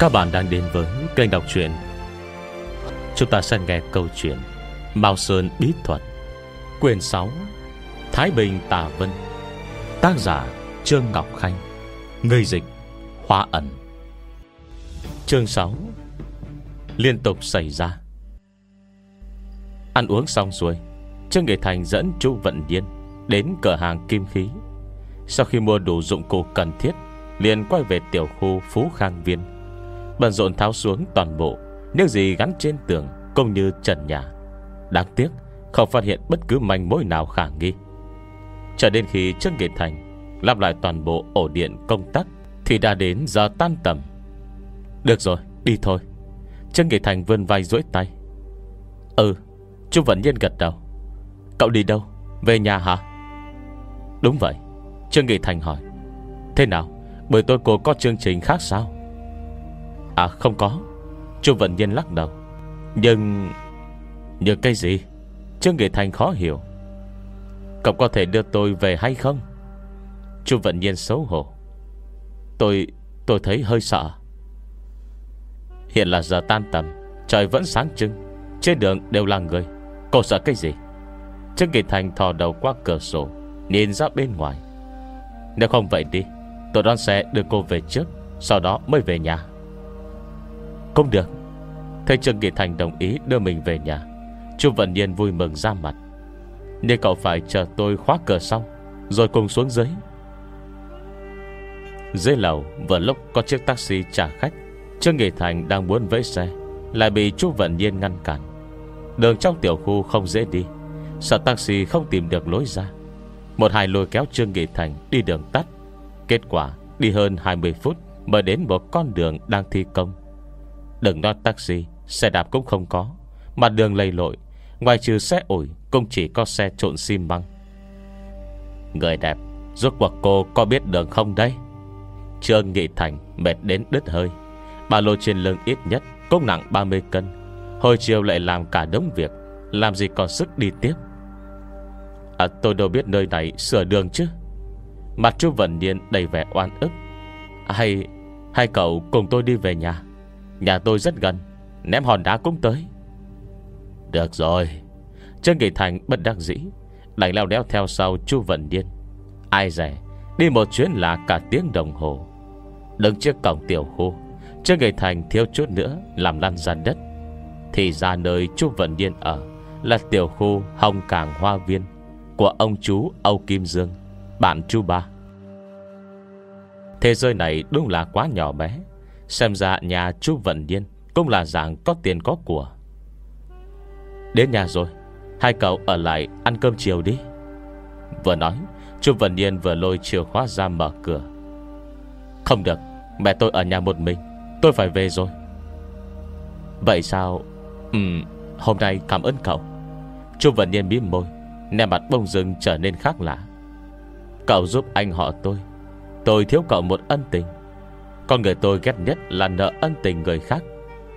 Các bạn đang đến với kênh đọc truyện. Chúng ta sẽ nghe câu chuyện Mao Sơn Bí Thuật, Quyền 6 Thái Bình Tà Vân. Tác giả Trương Ngọc Khanh Người dịch Hoa ẩn. Chương 6 Liên tục xảy ra. Ăn uống xong xuôi, Trương Nghệ Thành dẫn Chu Vận Điên Đến cửa hàng kim khí. Sau khi mua đủ dụng cụ cần thiết, liền quay về tiểu khu Phú Khang Viên. Bận rộn tháo xuống toàn bộ, Những gì gắn trên tường Cũng như trần nhà. Đáng tiếc, không phát hiện bất cứ manh mối nào khả nghi. Cho đến khi Trương Nghệ Thành Lắp lại toàn bộ ổ điện công tắc Thì đã đến giờ tan tầm. Được rồi, đi thôi. Trương Nghệ Thành vươn vai duỗi tay. Ừ Chú vẫn nhiên gật đầu. Cậu đi đâu? Về nhà hả? Đúng vậy Trương Nghị Thành hỏi. Thế nào Bởi tôi cô có chương trình khác sao? À không có. Chu Vận Nhiên lắc đầu. Nhưng Nhưng cái gì? Trương Nghị Thành khó hiểu. Cậu có thể đưa tôi về hay không? Chu Vận Nhiên xấu hổ. Tôi Tôi thấy hơi sợ. Hiện là giờ tan tầm, Trời vẫn sáng trưng, Trên đường đều là người. Cô sợ cái gì? Trương Nghị Thành thò đầu qua cửa sổ, Nhìn ra bên ngoài. Nếu không vậy đi, Tôi đón xe đưa cô về trước, Sau đó mới về nhà. Không được. Thấy Trương Kỳ Thành đồng ý đưa mình về nhà. Chu Vận Nhiên vui mừng ra mặt. Nhưng cậu phải chờ tôi khóa cửa xong Rồi cùng xuống dưới. Dưới lầu, vừa lúc có chiếc taxi trả khách, Trương Nghị Thành đang muốn vẫy xe, Lại bị Chu Vận Nhiên ngăn cản. Đường trong tiểu khu không dễ đi, Sợ taxi không tìm được lối ra. Một hai lôi kéo Trương Nghị Thành đi đường tắt. Kết quả, đi hơn 20 phút Mới đến một con đường đang thi công. Đừng nói taxi, Xe đạp cũng không có. Mà đường lầy lội, Ngoài trừ xe ủi, Cũng chỉ có xe trộn xi măng. Người đẹp, Rốt cuộc cô có biết đường không đây? Trương Nghị Thành mệt đến đứt hơi. Ba lô trên lưng ít nhất Cũng nặng 30 cân. Hồi chiều lại làm cả đống việc, Làm gì còn sức đi tiếp? À tôi đâu biết nơi này sửa đường chứ? Mặt chú vận Niên đầy vẻ oan ức. Hay Hay cậu cùng tôi đi về nhà? Nhà tôi rất gần, Ném hòn đá cũng tới. Được rồi. Trương Kỳ Thành bất đắc dĩ, Đành leo đeo theo sau Chu Vận Điên. Ai rẻ Đi một chuyến là cả tiếng đồng hồ. Đứng trước cổng tiểu khu, Trương Kỳ Thành thiếu chút nữa Làm lăn ra đất. Thì ra nơi Chu Vận Điên ở Là tiểu khu Hồng Cảng Hoa Viên Của ông chú Âu Kim Dương, Bạn Chu Ba. Thế giới này đúng là quá nhỏ bé Xem ra nhà chú Vận Điên, Cũng là dạng có tiền có của. Đến nhà rồi, Hai cậu ở lại ăn cơm chiều đi. Vừa nói, Chú Vận Điên vừa lôi chìa khóa ra mở cửa. Không được, Mẹ tôi ở nhà một mình, Tôi phải về rồi. Vậy sao? Ừ Hôm nay cảm ơn cậu. Chú Vận Điên bím môi Nè mặt bông rừng trở nên khác lạ. Cậu giúp anh họ tôi Tôi thiếu cậu một ân tình. Con người tôi ghét nhất là nợ ân tình người khác.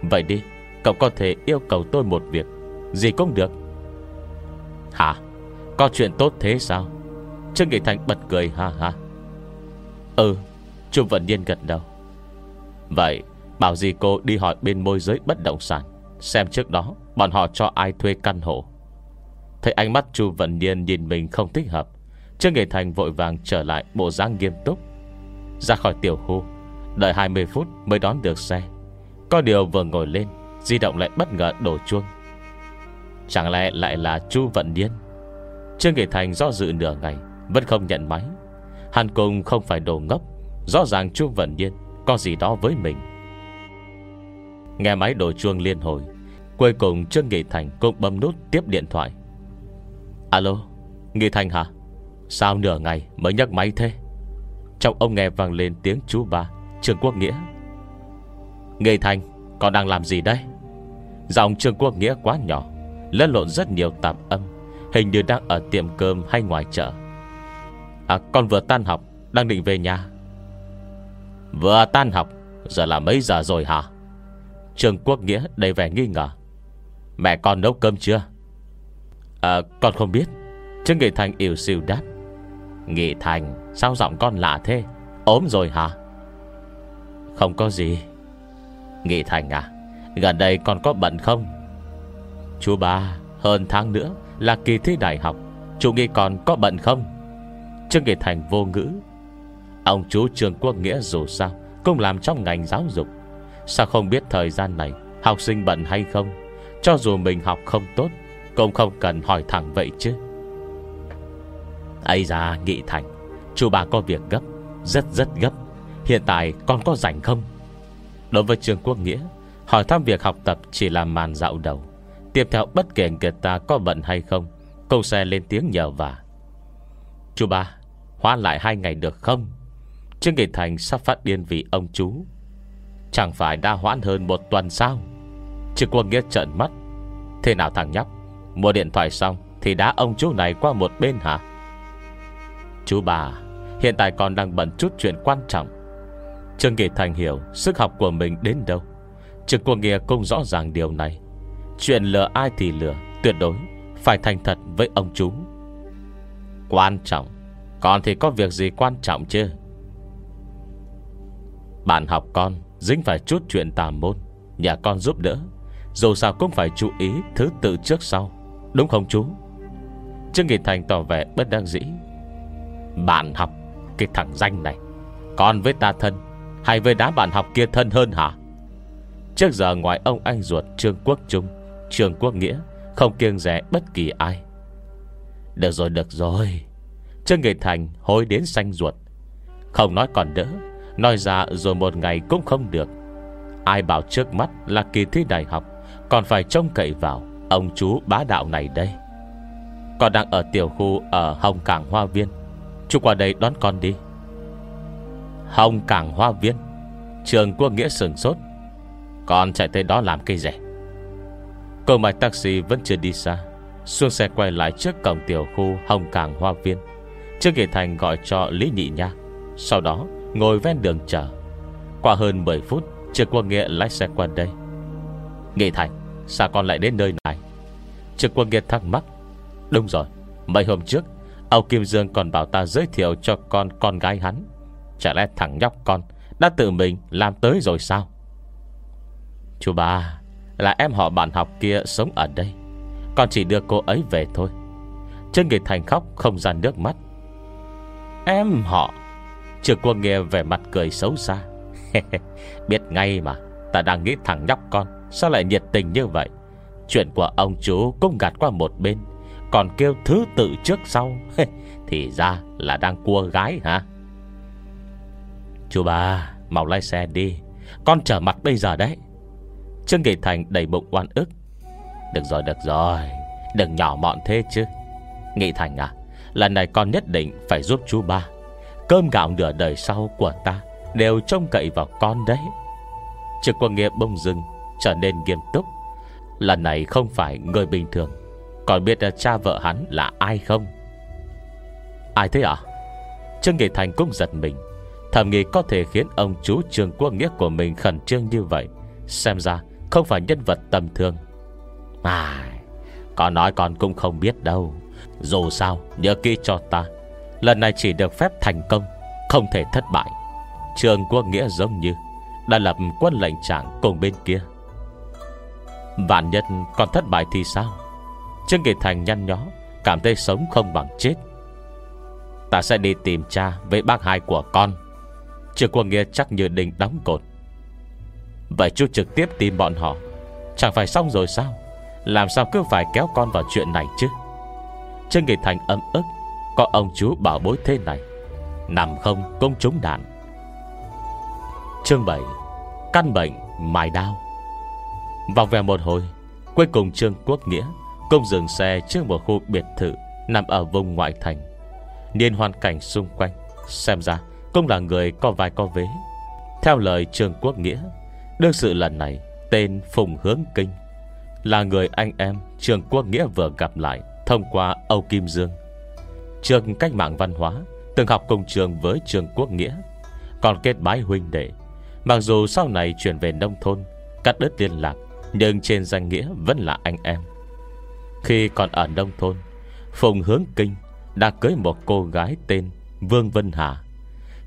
Vậy đi, Cậu có thể yêu cầu tôi một việc. Gì cũng được. Hả? Có chuyện tốt thế sao? Trương Nghị Thành bật cười, ha ha. Ừ Trung Vận Nhiên gật đầu. Vậy, Bảo gì cô đi hỏi bên môi giới bất động sản, Xem trước đó Bọn họ cho ai thuê căn hộ. Thấy ánh mắt Chu Vận Niên nhìn mình không thích hợp, Trương Nghệ Thành vội vàng trở lại Bộ dáng nghiêm túc. Ra khỏi tiểu khu Đợi 20 phút mới đón được xe. Có điều vừa ngồi lên, Di động lại bất ngờ đổ chuông. Chẳng lẽ lại là Chu Vận Niên Trương Kỳ Thành do dự nửa ngày, Vẫn không nhận máy. Hàn Cung không phải đồ ngốc, Rõ ràng Chu Vận Niên Có gì đó với mình. Nghe máy đổ chuông liên hồi, Cuối cùng Trương Nghị Thành cũng bấm nút tiếp điện thoại. Alo Nghị Thành hả? Sao nửa ngày mới nhấc máy thế? Trong ông nghe vang lên tiếng chú ba. Trương Quốc Nghĩa. Nghị Thành Con đang làm gì đây? Giọng Trương Quốc Nghĩa quá nhỏ, Lẫn lộn rất nhiều tạp âm, Hình như đang ở tiệm cơm hay ngoài chợ. À con vừa tan học, Đang định về nhà. Vừa tan học, Giờ là mấy giờ rồi hả? Trương Quốc Nghĩa đầy vẻ nghi ngờ. Mẹ con nấu cơm chưa? À con không biết. Trương Nghị Thành ỉu xìu đáp. Nghị Thành, Sao giọng con lạ thế? Ốm rồi hả? Không có gì. Nghị Thành à Gần đây còn có bận không? Chú ba, Hơn tháng nữa là kỳ thi đại học, Chú nghĩ còn có bận không? Trương Nghị Thành vô ngữ. Ông chú Trương Quốc Nghĩa dù sao Cũng làm trong ngành giáo dục. Sao không biết thời gian này Học sinh bận hay không? Cho dù mình học không tốt, Cũng không cần hỏi thẳng vậy chứ. Ấy ra Nghị Thành, Chú bà có việc gấp, Rất rất gấp. Hiện tại con có rảnh không? Đối với Trương Quốc Nghĩa, Hỏi thăm việc học tập chỉ là màn dạo đầu. Tiếp theo bất kể người ta có bận hay không Câu xe lên tiếng nhờ vả. Chú ba Hoãn lại hai ngày được không? Trương Nghị Thành sắp phát điên vì ông chú. Chẳng phải đã hoãn hơn một tuần sao? Trương Quốc Nghĩa trợn mắt. Thế nào thằng nhóc? Mua điện thoại xong Thì đã ông chú này qua một bên hả? Chú bà Hiện tại còn đang bận chút chuyện quan trọng. Trương Nghị Thành hiểu Sức học của mình đến đâu. Trương Quốc Nghĩa cũng rõ ràng điều này. Chuyện lừa ai thì lừa, Tuyệt đối Phải thành thật với ông chú. Quan trọng Còn thì có việc gì quan trọng chứ? Bạn học con, Dính phải chút chuyện tà môn, Nhà con giúp đỡ, Dù sao cũng phải chú ý thứ tự trước sau, Đúng không chú? Trương Nghị Thành tỏ vẻ bất đắc dĩ. Bạn học Cái thằng danh này Còn với ta thân hay với đám bạn học kia thân hơn hả? Trước giờ ngoài ông anh ruột Trương Quốc Trung, Trương Quốc Nghĩa, Không kiêng rẻ bất kỳ ai. Được rồi được rồi. Trương Nghị Thành hối đến xanh ruột. Không nói còn đỡ, Nói ra rồi một ngày cũng không được. Ai bảo trước mắt là kỳ thi đại học, Còn phải trông cậy vào Ông chú bá đạo này đây. Con đang ở tiểu khu Ở Hồng Cảng Hoa Viên. Chú qua đây đón con đi. Hồng Cảng Hoa Viên. Trường Quốc Nghĩa sừng sốt. Con chạy tới đó làm cây rẻ Cô mạch taxi vẫn chưa đi xa. Xuông xe quay lại trước cổng tiểu khu Hồng Cảng Hoa Viên. Trương Kỳ Thành gọi cho Lý Nhị Nha. Sau đó, ngồi ven đường chờ. Qua hơn 10 phút Trương Quốc Nghĩa lái xe qua đây. Nghị Thành, Sao con lại đến nơi này? Trương Quốc Nghĩa thắc mắc. Đúng rồi, Mấy hôm trước, Âu Kim Dương còn bảo ta giới thiệu cho con con gái hắn. Chả lẽ thằng nhóc con Đã tự mình làm tới rồi sao? Chú ba, Là em họ bạn học kia sống ở đây. Con chỉ đưa cô ấy về thôi. Trương Nghị Thành khóc không ra nước mắt. Em họ Trường quân nghe vẻ mặt cười xấu xa. Biết ngay mà, Ta đang nghĩ thằng nhóc con Sao lại nhiệt tình như vậy. Chuyện của ông chú cũng gạt qua một bên, Còn kêu thứ tự trước sau. Thì ra là đang cua gái hả? Chú ba Mau lái xe đi. Con trở mặt bây giờ đấy. Trương Nghị Thành đầy bụng oan ức. Được rồi được rồi. Đừng nhỏ mọn thế chứ. Nghị Thành à Lần này con nhất định phải giúp chú ba. Cơm gạo nửa đời sau của ta Đều trông cậy vào con đấy. Trực quân nghiệp bông dưng, Trở nên nghiêm túc. Lần này không phải người bình thường. Còn biết cha vợ hắn là ai không? Ai thế à Trương Nghị Thành cũng giật mình. Thầm nghĩ có thể khiến ông chú Trương Quốc Nghĩa của mình khẩn trương như vậy. Xem ra không phải nhân vật tầm thường. À Con nói con cũng không biết đâu. Dù sao, nhớ kỹ cho ta, Lần này chỉ được phép thành công, Không thể thất bại. Trường quốc nghĩa giống như Đã lập quân lệnh trạng cùng bên kia. Vạn nhất còn thất bại thì sao? Trương Kỳ Thành nhăn nhó, Cảm thấy sống không bằng chết. Ta sẽ đi tìm cha Với bác hai của con chưa quốc nghĩa chắc như đình đóng cột. Vậy chú trực tiếp tìm bọn họ. Chẳng phải xong rồi sao? Làm sao cứ phải kéo con vào chuyện này chứ? Trương người Thành ấm ức, Có ông chú bảo bối thế này. Nằm không công trúng đạn. Chương 7 Căn bệnh mài đao. Vòng về một hồi, Cuối cùng Trương Quốc Nghĩa Công dừng xe trước một khu biệt thự Nằm ở vùng ngoại thành. Niên hoàn cảnh xung quanh, Xem ra cũng là người có vai có vế. Theo lời Trương Quốc Nghĩa, Đương sự lần này Tên Phùng Hướng Kinh, Là người anh em Trương Quốc Nghĩa vừa gặp lại Thông qua Âu Kim Dương. Trường cách mạng văn hóa, Từng học cùng trường với Trương Quốc Nghĩa, Còn kết bái huynh đệ. Mặc dù sau này chuyển về nông thôn, Cắt đứt liên lạc, Nhưng trên danh nghĩa vẫn là anh em. Khi còn ở nông thôn, Phùng Hướng Kinh Đã cưới một cô gái tên Vương Vân Hà.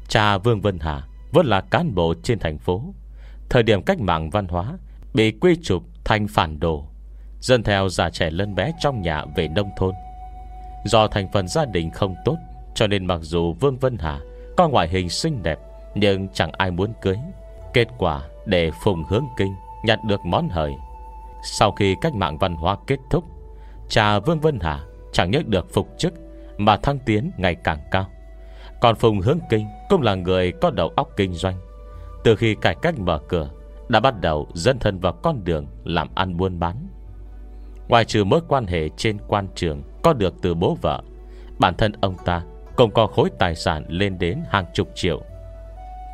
Cha Vương Vân Hà Vẫn là cán bộ trên thành phố. Thời điểm cách mạng văn hóa Bị quy trục thành phản đồ, Dân theo già trẻ lớn bé trong nhà về nông thôn. Do thành phần gia đình không tốt, Cho nên mặc dù Vương Vân Hà Có ngoại hình xinh đẹp, Nhưng chẳng ai muốn cưới. Kết quả để Phùng Hướng Kinh Nhận được món hời. Sau khi cách mạng văn hóa kết thúc, Cha Vương Vân Hà chẳng nhất được phục chức Mà thăng tiến ngày càng cao. Còn Phùng Hướng Kinh cũng là người có đầu óc kinh doanh. Từ khi cải cách mở cửa, Đã bắt đầu dân thân vào con đường Làm ăn buôn bán. Ngoài trừ mối quan hệ trên quan trường Có được từ bố vợ, Bản thân ông ta cũng có khối tài sản Lên đến hàng chục triệu.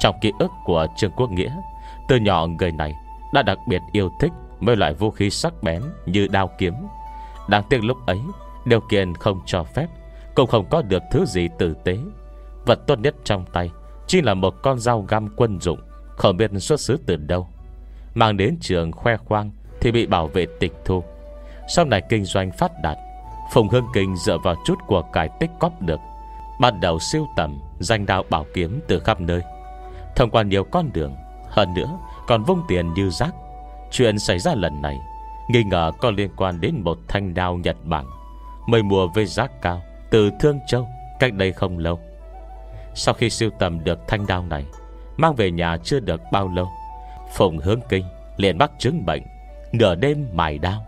Trong ký ức của Trương Quốc Nghĩa, Từ nhỏ người này đã đặc biệt yêu thích Mấy loại vũ khí sắc bén như đao kiếm. Đáng tiếc lúc ấy, Điều kiện không cho phép, Cũng không có được thứ gì tử tế. Vật tốt nhất trong tay Chỉ là một con dao găm quân dụng, Không biết xuất xứ từ đâu. Mang đến trường khoe khoang Thì bị bảo vệ tịch thu. Sau này kinh doanh phát đạt, Phùng Hương Kinh dựa vào chút của cải tích cóp được, Bắt đầu siêu tầm, Danh đạo bảo kiếm từ khắp nơi. Thông qua nhiều con đường, Hơn nữa còn vung tiền như rác. Chuyện xảy ra lần này, Nghi ngờ có liên quan đến một thanh đao Nhật Bản Mời mùa với giá cao Từ Thương Châu, Cách đây không lâu. Sau khi siêu tầm được thanh đao này, Mang về nhà chưa được bao lâu Phùng hướng kinh liền mắc chứng bệnh, Nửa đêm mài đao.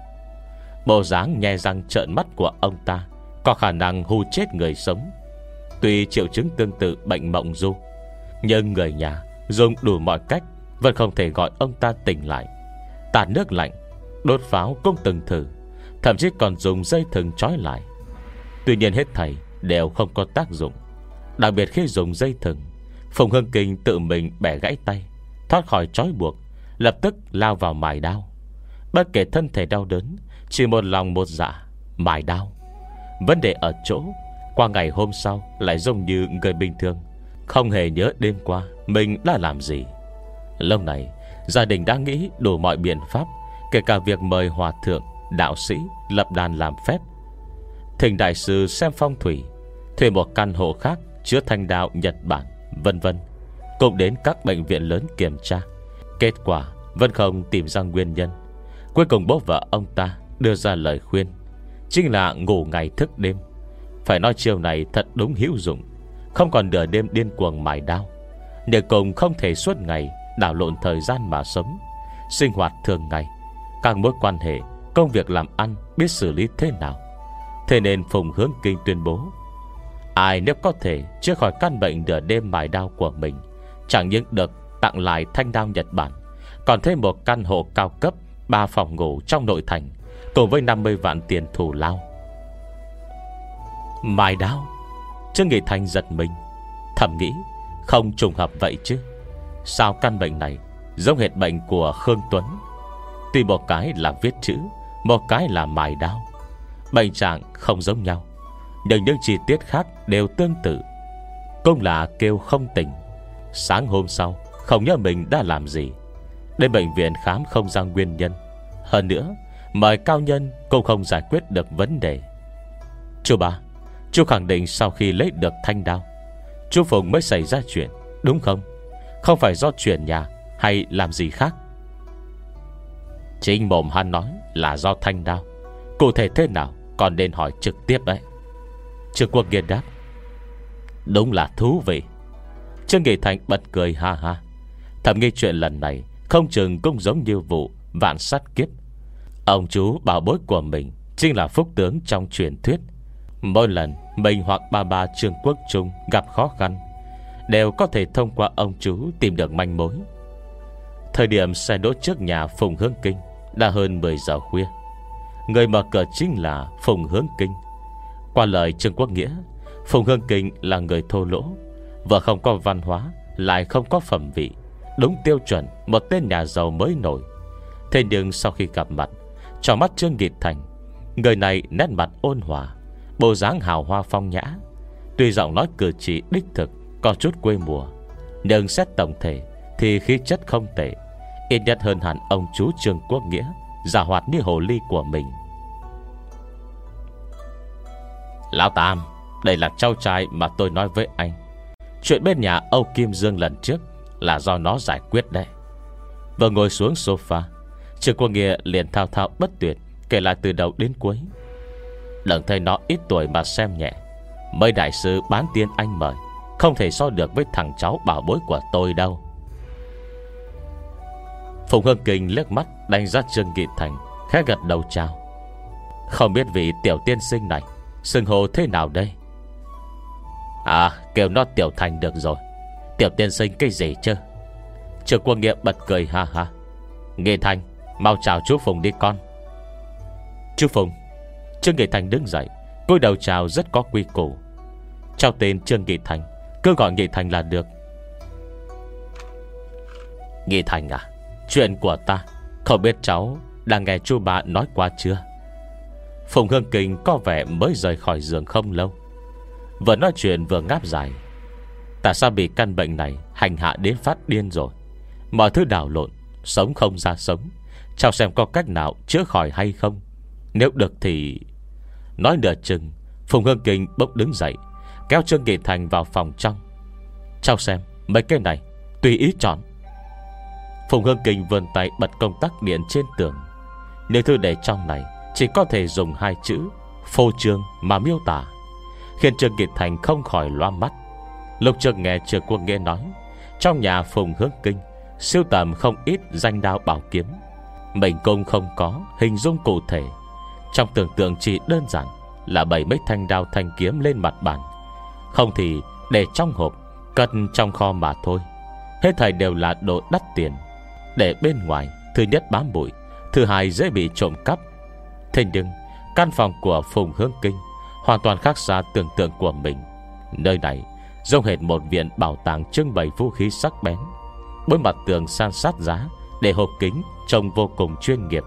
Bộ dáng nhe răng trợn mắt của ông ta Có khả năng hù chết người sống. Tuy triệu chứng tương tự bệnh mộng du, Nhưng người nhà Dùng đủ mọi cách Vẫn không thể gọi ông ta tỉnh lại. Tạt nước lạnh, Đốt pháo cũng từng thử, Thậm chí còn dùng dây thừng trói lại. Tuy nhiên hết thầy đều không có tác dụng. Đặc biệt khi dùng dây thừng, Phùng hưng Kinh tự mình bẻ gãy tay, Thoát khỏi trói buộc, Lập tức lao vào mài đao. Bất kể thân thể đau đớn, Chỉ một lòng một dạ Mài đao. Vấn đề ở chỗ, Qua ngày hôm sau Lại giống như người bình thường, Không hề nhớ đêm qua Mình đã làm gì. Lâu này Gia đình đã nghĩ đủ mọi biện pháp, Kể cả việc mời hòa thượng, Đạo sĩ, lập đàn làm phép. Thỉnh đại sư xem phong thủy, Thuê một căn hộ khác Chứa thanh đạo Nhật Bản, Vân vân. Cũng đến các bệnh viện lớn kiểm tra. Kết quả, vẫn không tìm ra nguyên nhân. Cuối cùng bố vợ ông ta Đưa ra lời khuyên, Chính là ngủ ngày thức đêm. Phải nói chiều này thật đúng hữu dụng, Không còn nửa đêm điên cuồng mài đau nếu cùng không thể suốt ngày Đảo lộn thời gian mà sống, Sinh hoạt thường ngày, Các mối quan hệ, Công việc làm ăn, biết xử lý thế nào. Thế nên Phùng Hướng Kinh tuyên bố Ai nếu có thể Chữa khỏi căn bệnh nửa đêm mài đau của mình, Chẳng những được tặng lại thanh đao Nhật Bản, Còn thêm một căn hộ cao cấp, ba phòng ngủ trong nội thành, Cùng với 50 vạn tiền thù lao. Mài đao? Trương Nghị Thành giật mình, Thầm nghĩ, Không trùng hợp vậy chứ. Sao căn bệnh này Giống hệt bệnh của Khương Tuấn? Tuy một cái là viết chữ, Một cái là mài đao, Bệnh trạng không giống nhau. Nhưng những chi tiết khác đều tương tự. Cũng là kêu không tỉnh. Sáng hôm sau, Không nhớ mình đã làm gì. Đến bệnh viện khám không ra nguyên nhân. Hơn nữa, Mời cao nhân cũng không giải quyết được vấn đề. Chú ba, Chú khẳng định sau khi lấy được thanh đao, Chú Phùng mới xảy ra chuyện, Đúng không? Không phải do chuyển nhà Hay làm gì khác? Chính mồm hắn nói là do thanh đao. Cụ thể thế nào, Còn nên hỏi trực tiếp đấy. Trương Quốc Nghiên đáp. Đúng là thú vị. Trương Nghị Thành bật cười ha ha. Thầm nghi chuyện lần này, Không chừng cũng giống như vụ vạn sát kiếp. Ông chú bảo bối của mình Chính là phúc tướng trong truyền thuyết. Mỗi lần mình hoặc ba ba Trương Quốc Trung gặp khó khăn, Đều có thể thông qua ông chú tìm được manh mối. Thời điểm xe đỗ trước nhà Phùng Hướng Kinh Đã hơn 10 giờ khuya. Người mở cửa chính là Phùng Hướng Kinh. Qua lời Trương Quốc Nghĩa, Phùng hương Kinh là người thô lỗ. Vừa không có văn hóa, Lại không có phẩm vị. Đúng tiêu chuẩn, một tên nhà giàu mới nổi. Thế nhưng sau khi gặp mặt, Trong mắt Trương Nghị Thành, Người này nét mặt ôn hòa, Bộ dáng hào hoa phong nhã. Tuy giọng nói cử chỉ đích thực, Có chút quê mùa, Nhưng xét tổng thể Thì khí chất không tệ. Ít nhất hơn hẳn ông chú Trương Quốc Nghĩa Giả hoạt như hồ ly của mình. Lão Tam, Đây là cháu trai mà tôi nói với anh. Chuyện bên nhà Âu Kim Dương lần trước Là do nó giải quyết đấy. Vừa ngồi xuống sofa Trường Quang Nghĩa liền thao thao bất tuyệt, Kể lại từ đầu đến cuối. Đừng thấy nó ít tuổi mà xem nhẹ. Mấy đại sư bán tiên anh mời, Không thể so được với thằng cháu bảo bối của tôi đâu. Phùng Hương Kinh liếc mắt, Đánh ra Trương Nghị Thành, Khẽ gật đầu chào. Không biết vị tiểu tiên sinh này Xưng hồ thế nào đây? À kêu nó tiểu thành được rồi. Tiểu tiên sinh cái gì chứ? Trường quân nghiệp bật cười ha ha. Nghệ Thành, Mau chào chú Phùng đi con. Chú Phùng Trương nghệ Thành đứng dậy, cúi đầu chào rất có quy củ. Chào tên Trương Nghị Thành, Cứ gọi Nghị Thành là được. Nghị Thành à Chuyện của ta, Không biết cháu Đang nghe chú bà nói qua chưa? Phùng Hương Kinh có vẻ mới rời khỏi giường không lâu. Vừa nói chuyện vừa ngáp dài. Tại sao bị căn bệnh này Hành hạ đến phát điên rồi? Mọi thứ đảo lộn, Sống không ra sống. Chào xem có cách nào chữa khỏi hay không. Nếu được thì Nói nửa chừng, Phùng Hương Kinh bốc đứng dậy, Kéo Trương Nghị Thành vào phòng trong. Chào xem, mấy cái này, Tùy ý chọn. Phùng Hương Kinh vươn tay bật công tắc điện trên tường. Nếu thứ để trong này chỉ có thể dùng hai chữ, Phô trương mà miêu tả. Khiến Trương Nghị Thành không khỏi loa mắt. Lục trường nghe Trương Quân Nghe nói, Trong nhà Phùng Hương Kinh Siêu tầm không ít danh đao bảo kiếm. Mình cũng không có, hình dung cụ thể. Trong tưởng tượng chỉ đơn giản Là bảy mấy thanh đao thanh kiếm lên mặt bàn. Không thì để trong hộp, Cất trong kho mà thôi. Hết thầy đều là đồ đắt tiền. Để bên ngoài, Thứ nhất bám bụi, Thứ hai dễ bị trộm cắp Thế nhưng, Căn phòng của Phùng Hương Kinh Hoàn toàn khác xa tưởng tượng của mình. Nơi này Giống hệt một viện bảo tàng trưng bày vũ khí sắc bén Bốn mặt tường san sát giá Để hộp kính trông vô cùng chuyên nghiệp.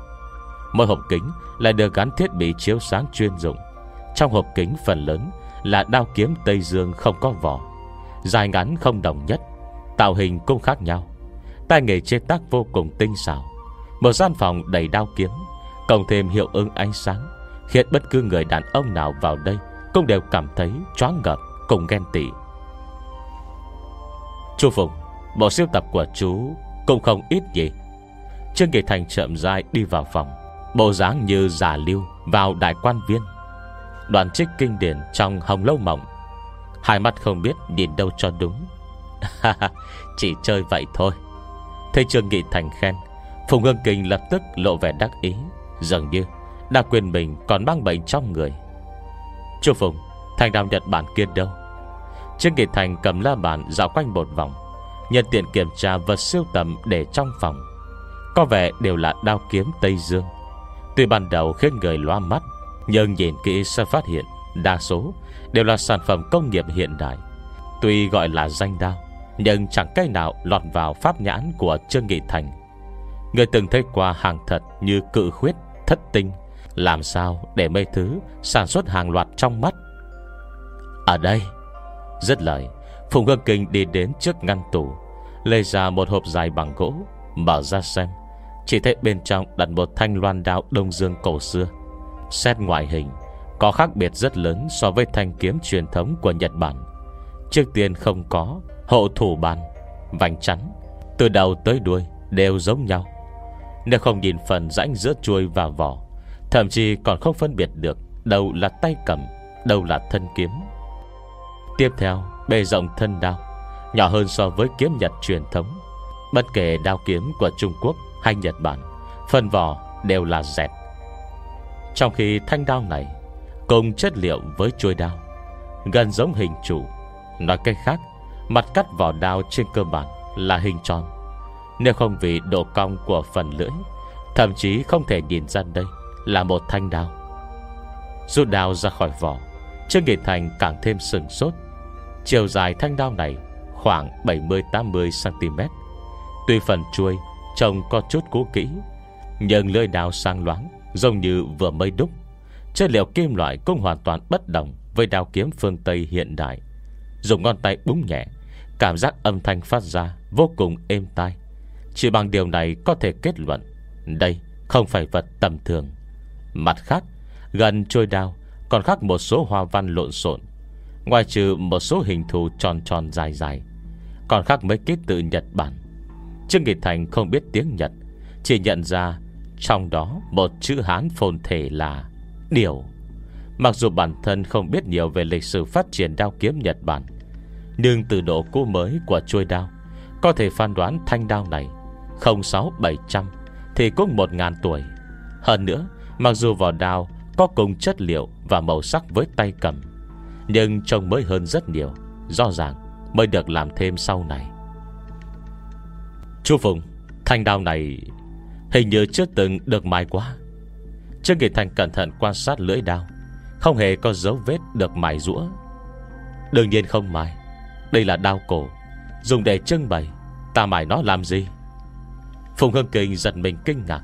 Mỗi hộp kính lại được gắn thiết bị chiếu sáng chuyên dụng. Trong hộp kính phần lớn Là đao kiếm Tây Dương không có vỏ, Dài ngắn không đồng nhất, Tạo hình cũng khác nhau. Tài nghề chế tác vô cùng tinh xảo, Một gian phòng đầy đao kiếm Cộng thêm hiệu ứng ánh sáng, Khiến bất cứ người đàn ông nào vào đây Cũng đều cảm thấy choáng ngợp Cùng ghen tị. Chú Phùng Bộ siêu tập của chú Cũng không ít gì Trương Kỳ Thành chậm rãi đi vào phòng, Bộ dáng như giả lưu Vào đại quan viên. Đoàn trích kinh điển trong hồng lâu mộng. Hai mắt không biết nhìn đâu cho đúng. Chỉ chơi vậy thôi. Thấy Trương Nghị Thành khen Phùng Hương Kinh lập tức lộ vẻ đắc ý. Dường như đã quên mình còn mang bệnh trong người. Chú Phùng Thành đào Nhật Bản kia đâu? Trương Nghị Thành cầm la bàn dạo quanh một vòng Nhân tiện kiểm tra vật siêu tầm để trong phòng. Có vẻ đều là đao kiếm Tây Dương. Tuy ban đầu khiến người loa mắt Nhưng nhìn kỹ sẽ phát hiện Đa số đều là sản phẩm công nghiệp hiện đại. Tuy gọi là danh đao Nhưng chẳng cây nào lọt vào pháp nhãn của Trương Nghị Thành. Người từng thấy qua hàng thật như cự khuyết, thất tinh Làm sao để mây thứ sản xuất hàng loạt trong mắt? Ở đây Rất lời, Phùng Hương Kinh đi đến trước ngăn tủ, Lấy ra một hộp dài bằng gỗ, Mở ra xem. Chỉ thấy bên trong đặt một thanh loan đao Đông Dương cổ xưa. Xét ngoại hình, Có khác biệt rất lớn so với thanh kiếm truyền thống của Nhật Bản. Trước tiên không có, Hộ thủ bàn, Vành chắn, Từ đầu tới đuôi đều giống nhau. Nếu không nhìn phần rãnh giữa chuôi và vỏ, Thậm chí còn không phân biệt được Đâu là tay cầm, Đâu là thân kiếm. Tiếp theo, bề rộng thân đao, Nhỏ hơn so với kiếm nhật truyền thống. Bất kể đao kiếm của Trung Quốc hay Nhật Bản, Phần vỏ đều là dẹt. Trong khi thanh đao này Cùng chất liệu với chuôi đao, Gần giống hình trụ. Nói cách khác, Mặt cắt vỏ đao trên cơ bản là hình tròn. Nếu không vì độ cong của phần lưỡi, Thậm chí không thể nhìn ra đây Là một thanh đao. Rút đao ra khỏi vỏ Trương Nghị Thành càng thêm sừng sốt. Chiều dài thanh đao này Khoảng 70-80cm Tuy phần chuôi Trông có chút cũ kỹ, Nhưng lưỡi đao sang loáng, Giống như vừa mới đúc. Chất liệu kim loại cũng hoàn toàn bất đồng Với đao kiếm phương Tây hiện đại. Dùng ngón tay búng nhẹ, Cảm giác âm thanh phát ra Vô cùng êm tai. Chỉ bằng điều này có thể kết luận. Đây không phải vật tầm thường. Mặt khác, Gần trôi đao, Còn khác một số hoa văn lộn xộn. Ngoài trừ một số hình thù tròn tròn dài dài, Còn khác mấy ký tự Nhật Bản. Trương Nghị Thành không biết tiếng Nhật, Chỉ nhận ra Trong đó một chữ Hán phồn thể là Điều. Mặc dù bản thân không biết nhiều về lịch sử phát triển đao kiếm Nhật Bản, Nhưng từ độ cũ mới của chuôi đao, Có thể phán đoán thanh đao này 06700 Thì cũng 1.000 tuổi. Hơn nữa, Mặc dù vỏ đao có cùng chất liệu và màu sắc với tay cầm, Nhưng trông mới hơn rất nhiều, Rõ ràng mới được làm thêm sau này. Chú Phùng, Thanh đao này Hình như chưa từng được mài quá. Trương Nghị Thành cẩn thận quan sát lưỡi đao, Không hề có dấu vết được mài rũa. Đương nhiên không mài, Đây là đao cổ, Dùng để trưng bày, Ta mài nó làm gì? Phùng Hưng Kinh giật mình kinh ngạc.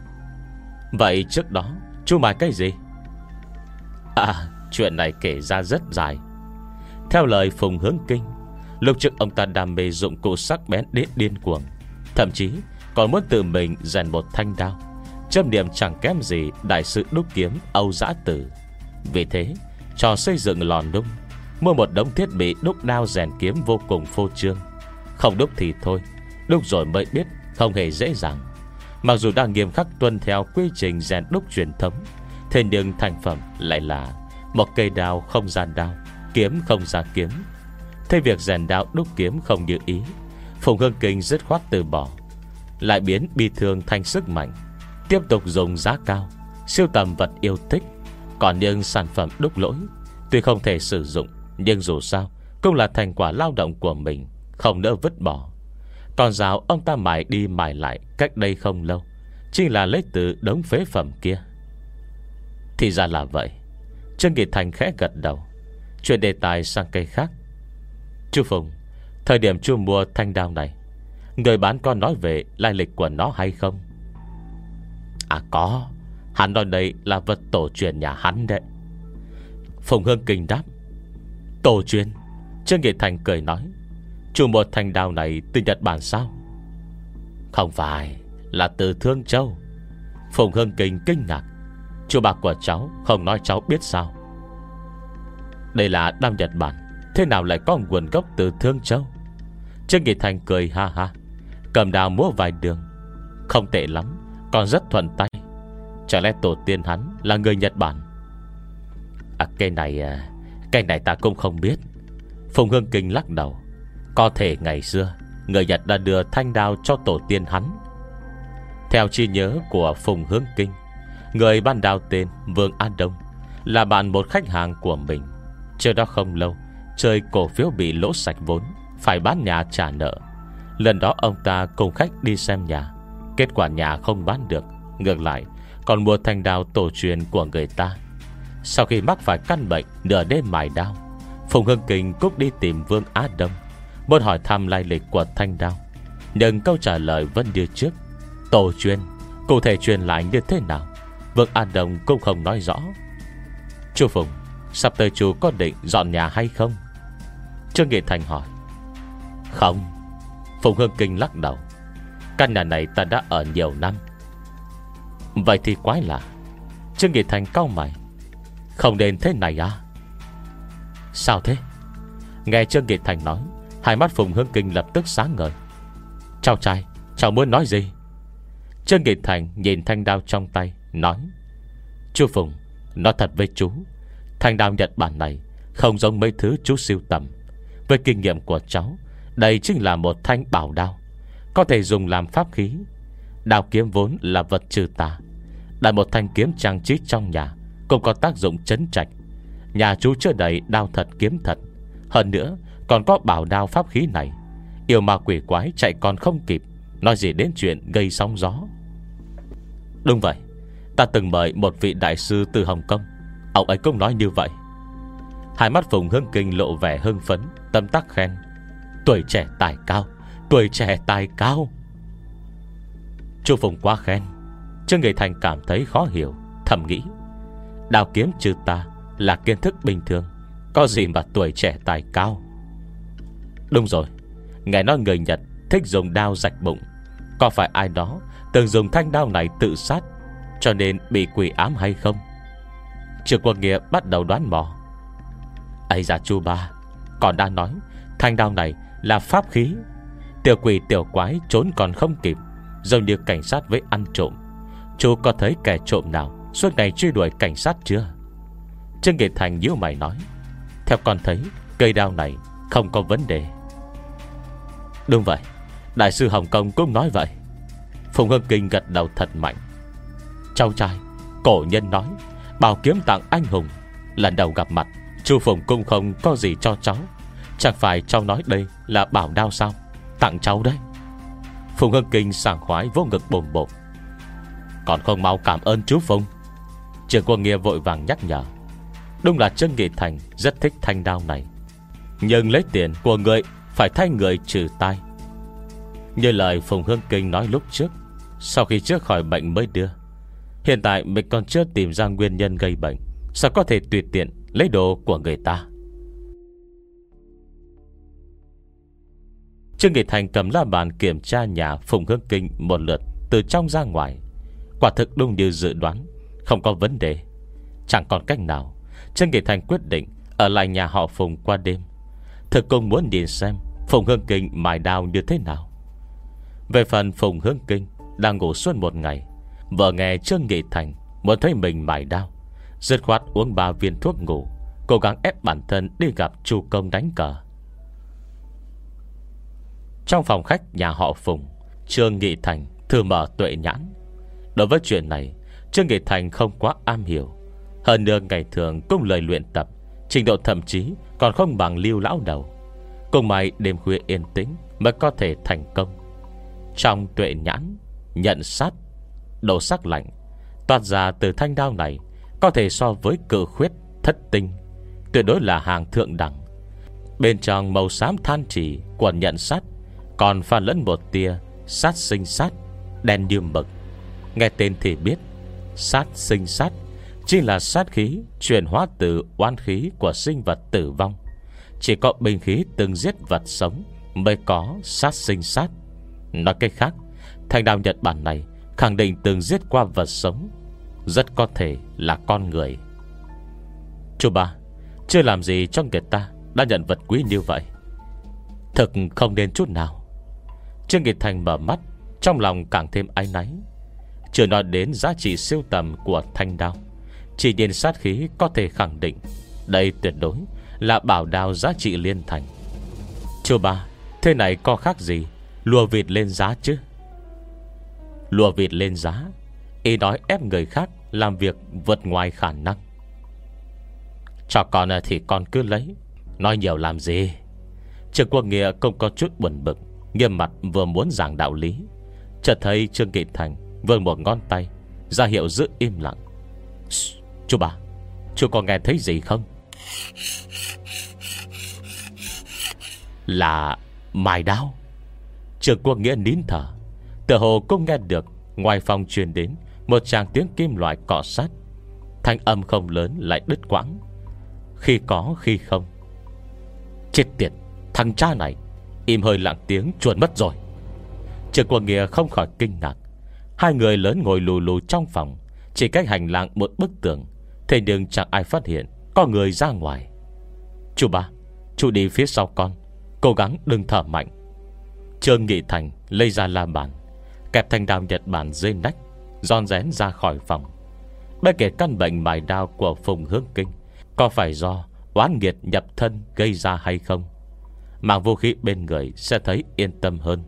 Vậy trước đó, Chú mài cái gì? À chuyện này kể ra rất dài. Theo lời Phùng Hướng Kinh Lúc trước ông ta đam mê dụng cụ sắc bén đến điên cuồng, Thậm chí còn muốn tự mình rèn một thanh đao, Châm điểm chẳng kém gì Đại sự đúc kiếm Âu Giã Tử. Vì thế, cho xây dựng lò nung, Mua một đống thiết bị đúc đao rèn kiếm vô cùng phô trương. Không đúc thì thôi, Đúc rồi mới biết không hề dễ dàng. Mặc dù đang nghiêm khắc tuân theo quy trình rèn đúc truyền thống, Thế nhưng thành phẩm lại là Một cây đao không gian đao, Kiếm không ra kiếm. Thế việc rèn đao đúc kiếm không như ý, Phùng Hương Kinh dứt khoát từ bỏ, Lại biến bi thương thành sức mạnh, Tiếp tục dùng giá cao, Siêu tầm vật yêu thích. Còn những sản phẩm đúc lỗi, Tuy không thể sử dụng, Nhưng dù sao Cũng là thành quả lao động của mình, Không nỡ vứt bỏ. Còn giáo ông ta mải đi mải lại Cách đây không lâu Chỉ là lấy từ đống phế phẩm kia. Thì ra là vậy. Trương Nghị Thành khẽ gật đầu, Chuyển đề tài sang cây khác. Chú Phùng, Thời điểm chú mua thanh đao này, Người bán có nói về lai lịch của nó hay không? À có. Hắn nói đây là vật tổ truyền nhà hắn đấy. Phùng Hương Kinh đáp. Tổ truyền? Trương Nghị Thành cười nói. Chú một thành đào này từ Nhật Bản sao? Không phải, Là từ Thương Châu. Phùng Hương Kinh kinh ngạc. Chú bạc của cháu không nói cháu biết sao? Đây là đam Nhật Bản, Thế nào lại có nguồn gốc từ Thương Châu? Trương Nghị Thành cười ha ha, Cầm đào múa vài đường. Không tệ lắm, Còn rất thuận tay. Chả lẽ tổ tiên hắn là người Nhật Bản? À cái này cây Cái này ta cũng không biết. Phùng Hương Kinh lắc đầu. Có thể ngày xưa, Người Nhật đã đưa thanh đao cho tổ tiên hắn. Theo chi nhớ của Phùng Hương Kinh, Người ban đào tên Vương An Đông Là bạn một khách hàng của mình. Trước đó không lâu Chơi cổ phiếu bị lỗ sạch vốn, Phải bán nhà trả nợ. Lần đó ông ta cùng khách đi xem nhà, Kết quả nhà không bán được, Ngược lại, còn mua thanh đao tổ truyền của người ta. Sau khi mắc phải căn bệnh Nửa đêm mài đao, Phùng Hưng Kinh cúc đi tìm Vương Á Đông. Muốn hỏi thăm lai lịch của thanh đao, Nhưng câu trả lời vẫn như trước. Tổ truyền, Cụ thể truyền lại như thế nào? Vương An đồng cũng không nói rõ. Chú Phùng, Sắp tới chú có định dọn nhà hay không? Trương Nghị Thành hỏi. Không. Phùng Hương Kinh lắc đầu. Căn nhà này ta đã ở nhiều năm. Vậy thì quái lạ. Trương Nghị Thành cao mày. Không nên thế này à? Sao thế? Nghe Trương Nghị Thành nói Hai mắt Phùng Hương Kinh lập tức sáng ngời. Chào trai Cháu muốn nói gì? Trương Nghị Thành nhìn thanh đao trong tay, Nói, Chú Phùng, Nói thật với chú, Thanh đao Nhật Bản này Không giống mấy thứ chú siêu tầm. Với kinh nghiệm của cháu, Đây chính là một thanh bảo đao, Có thể dùng làm pháp khí. Đao kiếm vốn là vật trừ tà Đại một thanh kiếm trang trí trong nhà, Cũng có tác dụng chấn trạch. Nhà chú chưa đầy đao thật kiếm thật. Hơn nữa còn có bảo đao pháp khí này. Yêu ma quỷ quái chạy còn không kịp, Nói gì đến chuyện gây sóng gió. Đúng vậy, Ta từng mời một vị đại sư từ Hồng Kông. Ông ấy cũng nói như vậy. Hai mắt Phùng Hưng Kinh lộ vẻ hưng phấn, Tâm tắc khen. Tuổi trẻ tài cao, Tuổi trẻ tài cao. Chu Phùng quá khen Trương Nghị Thành cảm thấy khó hiểu, Thầm nghĩ. Đào kiếm trừ ta là kiến thức bình thường, Có gì mà tuổi trẻ tài cao? Đúng rồi Nghe nói người Nhật thích dùng đao rạch bụng. Có phải ai đó Từng dùng thanh đao này tự sát Cho nên bị quỷ ám hay không? Trường quân nghĩa bắt đầu đoán mò. Ấy ra chu ba, Còn đang nói Thanh đao này là pháp khí. Tiểu quỷ tiểu quái trốn còn không kịp, Giống như cảnh sát với ăn trộm. Chú có thấy kẻ trộm nào Suốt ngày truy đuổi cảnh sát chưa? Trương Nghị Thành nhíu mày nói, Theo con thấy cây đao này Không có vấn đề. Đúng vậy, Đại sư Hồng Kông cũng nói vậy. Phùng Hương Kinh gật đầu thật mạnh. Cháu trai, Cổ nhân nói, Bảo kiếm tặng anh hùng. Lần đầu gặp mặt, Chu Phùng cũng không có gì cho cháu. Chẳng phải cháu nói đây là bảo đao sao? Tặng cháu đấy. Phùng Hương Kinh sảng khoái vô ngực bồm bột Còn không mau cảm ơn chú Phùng. Trường quân nghĩa vội vàng nhắc nhở. Đúng là Trương Nghị Thành Rất thích thanh đao này. Nhưng lấy tiền của người phải thay người trừ tai Như lời Phùng Hương Kinh nói lúc trước, Sau khi trước khỏi bệnh mới đưa, Hiện tại mình còn chưa tìm ra nguyên nhân gây bệnh, Sao có thể tùy tiện Lấy đồ của người ta? Trương Nghị Thành cầm la bàn kiểm tra nhà Phùng Hương Kinh một lượt Từ trong ra ngoài. Quả thực đúng như dự đoán, Không có vấn đề. Chẳng còn cách nào, Trương Nghị Thành quyết định Ở lại nhà họ Phùng qua đêm. Thực cũng muốn nhìn xem Phùng Hương Kinh mài đào như thế nào. Về phần Phùng Hương Kinh Đang ngủ suốt một ngày, Vợ nghe Trương Nghị Thành Muốn thấy mình mài đao, Dứt khoát uống ba viên thuốc ngủ, Cố gắng ép bản thân đi gặp chu công đánh cờ. Trong phòng khách nhà họ Phùng, Trương Nghị Thành thử mở tuệ nhãn. Đối với chuyện này, Trương Nghị Thành không quá am hiểu. Hơn nữa ngày thường cũng lời luyện tập Trình độ thậm chí còn không bằng lưu lão đầu. Cùng may đêm khuya yên tĩnh Mới có thể thành công. Trong tuệ nhãn, Nhận sát, Độ sắc lạnh, Toát ra từ thanh đao này Có thể so với cự khuyết thất tinh, Tuyệt đối là hàng thượng đẳng. Bên trong màu xám than chỉ Của nhận sát Còn pha lẫn một tia Sát sinh sát, Đen như mực. Nghe tên thì biết, Sát sinh sát Chính là sát khí chuyển hóa từ oan khí Của sinh vật tử vong. Chỉ có bình khí từng giết vật sống Mới có sát sinh sát. Nói cách khác Thành đạo Nhật Bản này Khẳng định từng giết qua vật sống Rất có thể là con người. Chú ba, Chưa làm gì cho người ta Đã nhận vật quý như vậy. Thực không nên chút nào. Trương Nghị Thành mở mắt, Trong lòng càng thêm ái náy. Chưa nói đến giá trị siêu tầm của thanh đao chỉ nhìn sát khí có thể khẳng định Đây tuyệt đối Là bảo đao giá trị liên thành. Chú ba, Thế này có khác gì Lùa vịt lên giá chứ? Lùa vịt lên giá Ý nói ép người khác Làm việc vượt ngoài khả năng. Cho con thì con cứ lấy, Nói nhiều làm gì? Trương Quốc Nghĩa không có chút buồn bực, Nghiêm mặt vừa muốn giảng đạo lý. Chợt thấy Trương Kỵ Thành Vươn một ngón tay, ra hiệu giữ im lặng. Chú bà, Chú có nghe thấy gì không? Là mài đao. Trường Quốc Nghĩa nín thở. Tự hồ cũng nghe được, Ngoài phòng truyền đến Một tràng tiếng kim loại cọ sát. Thanh âm không lớn lại đứt quãng. Khi có, khi không. Chết tiệt, Thằng cha này, Im hơi lặng tiếng, chuồn mất rồi. Trường quân Nghĩa không khỏi kinh ngạc. Hai người lớn ngồi lù lù trong phòng, Chỉ cách hành lang một bức tường. Thế nhưng chẳng ai phát hiện Có người ra ngoài. Chú ba, Chú đi phía sau con, Cố gắng đừng thở mạnh. Trương Nghị Thành lấy ra la bàn, Kẹp thanh đao Nhật Bản dưới nách Giòn rén ra khỏi phòng. Bất kể căn bệnh mài đao của Phùng Hương Kinh Có phải do oán nghiệt nhập thân gây ra hay không Mang vũ khí bên người Sẽ thấy yên tâm hơn.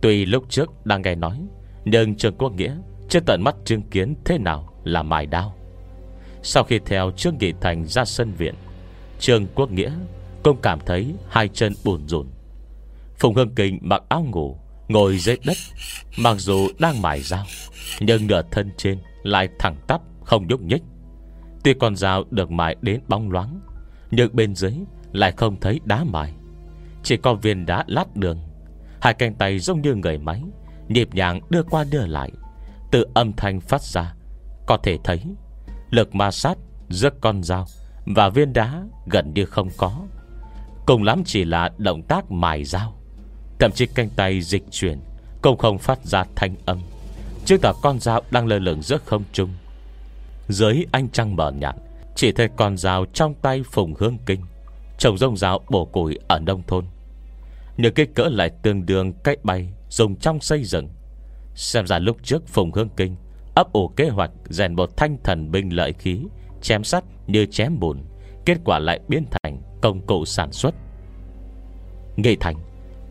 Tuy lúc trước đang nghe nói, Nhưng Trương Quốc Nghĩa, Chưa tận mắt chứng kiến thế nào là mài đao. Sau khi theo Trương Nghị Thành ra sân viện, Trương Quốc Nghĩa Cũng cảm thấy hai chân buồn rùn. Phùng Hương Kinh mặc áo ngủ, Ngồi dưới đất, Mặc dù đang mài dao, Nhưng nửa thân trên lại thẳng tắp, Không nhúc nhích. Tuy con dao được mài đến bóng loáng, Nhưng bên dưới lại không thấy đá mài. Chỉ có viên đá lát đường, Hai cánh tay giống như người máy, Nhịp nhàng đưa qua đưa lại, Từ âm thanh phát ra, Có thể thấy Lực ma sát giữa con dao, Và viên đá gần như không có. Cùng lắm chỉ là động tác mài dao. Thậm chí cánh tay dịch chuyển, Cũng không phát ra thanh âm. Chứng tỏ con dao đang lơ lửng giữa không trung. Dưới anh trăng mở nhạt, Chỉ thấy con dao trong tay Phùng Hương Kinh Trồng rông dao bổ củi ở nông thôn. Những cái cỡ lại tương đương cách bay Dùng trong xây dựng. Xem ra lúc trước Phùng Hương Kinh Ấp ủ kế hoạch, rèn một thanh thần binh lợi khí, Chém sắt như chém bùn, Kết quả lại biến thành công cụ sản xuất. Nghị Thành,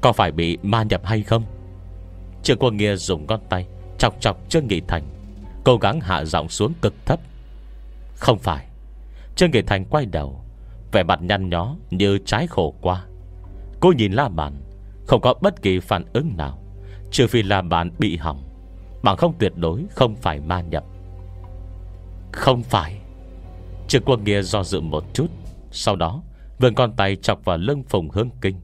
Có phải bị ma nhập hay không? Trương Quân Nghĩa dùng ngón tay Chọc chọc Trương Nghị Thành, Cố gắng hạ giọng xuống cực thấp. Không phải. Trương Nghị Thành quay đầu, Vẻ mặt nhăn nhó như trái khổ qua. Cô nhìn la bàn, Không có bất kỳ phản ứng nào, Trừ phi la bàn bị hỏng. Bằng không tuyệt đối, không phải ma nhập. Không phải. Trương Quân Nghĩa do dự một chút, Sau đó vươn con tay chọc vào lưng phùng hương kinh.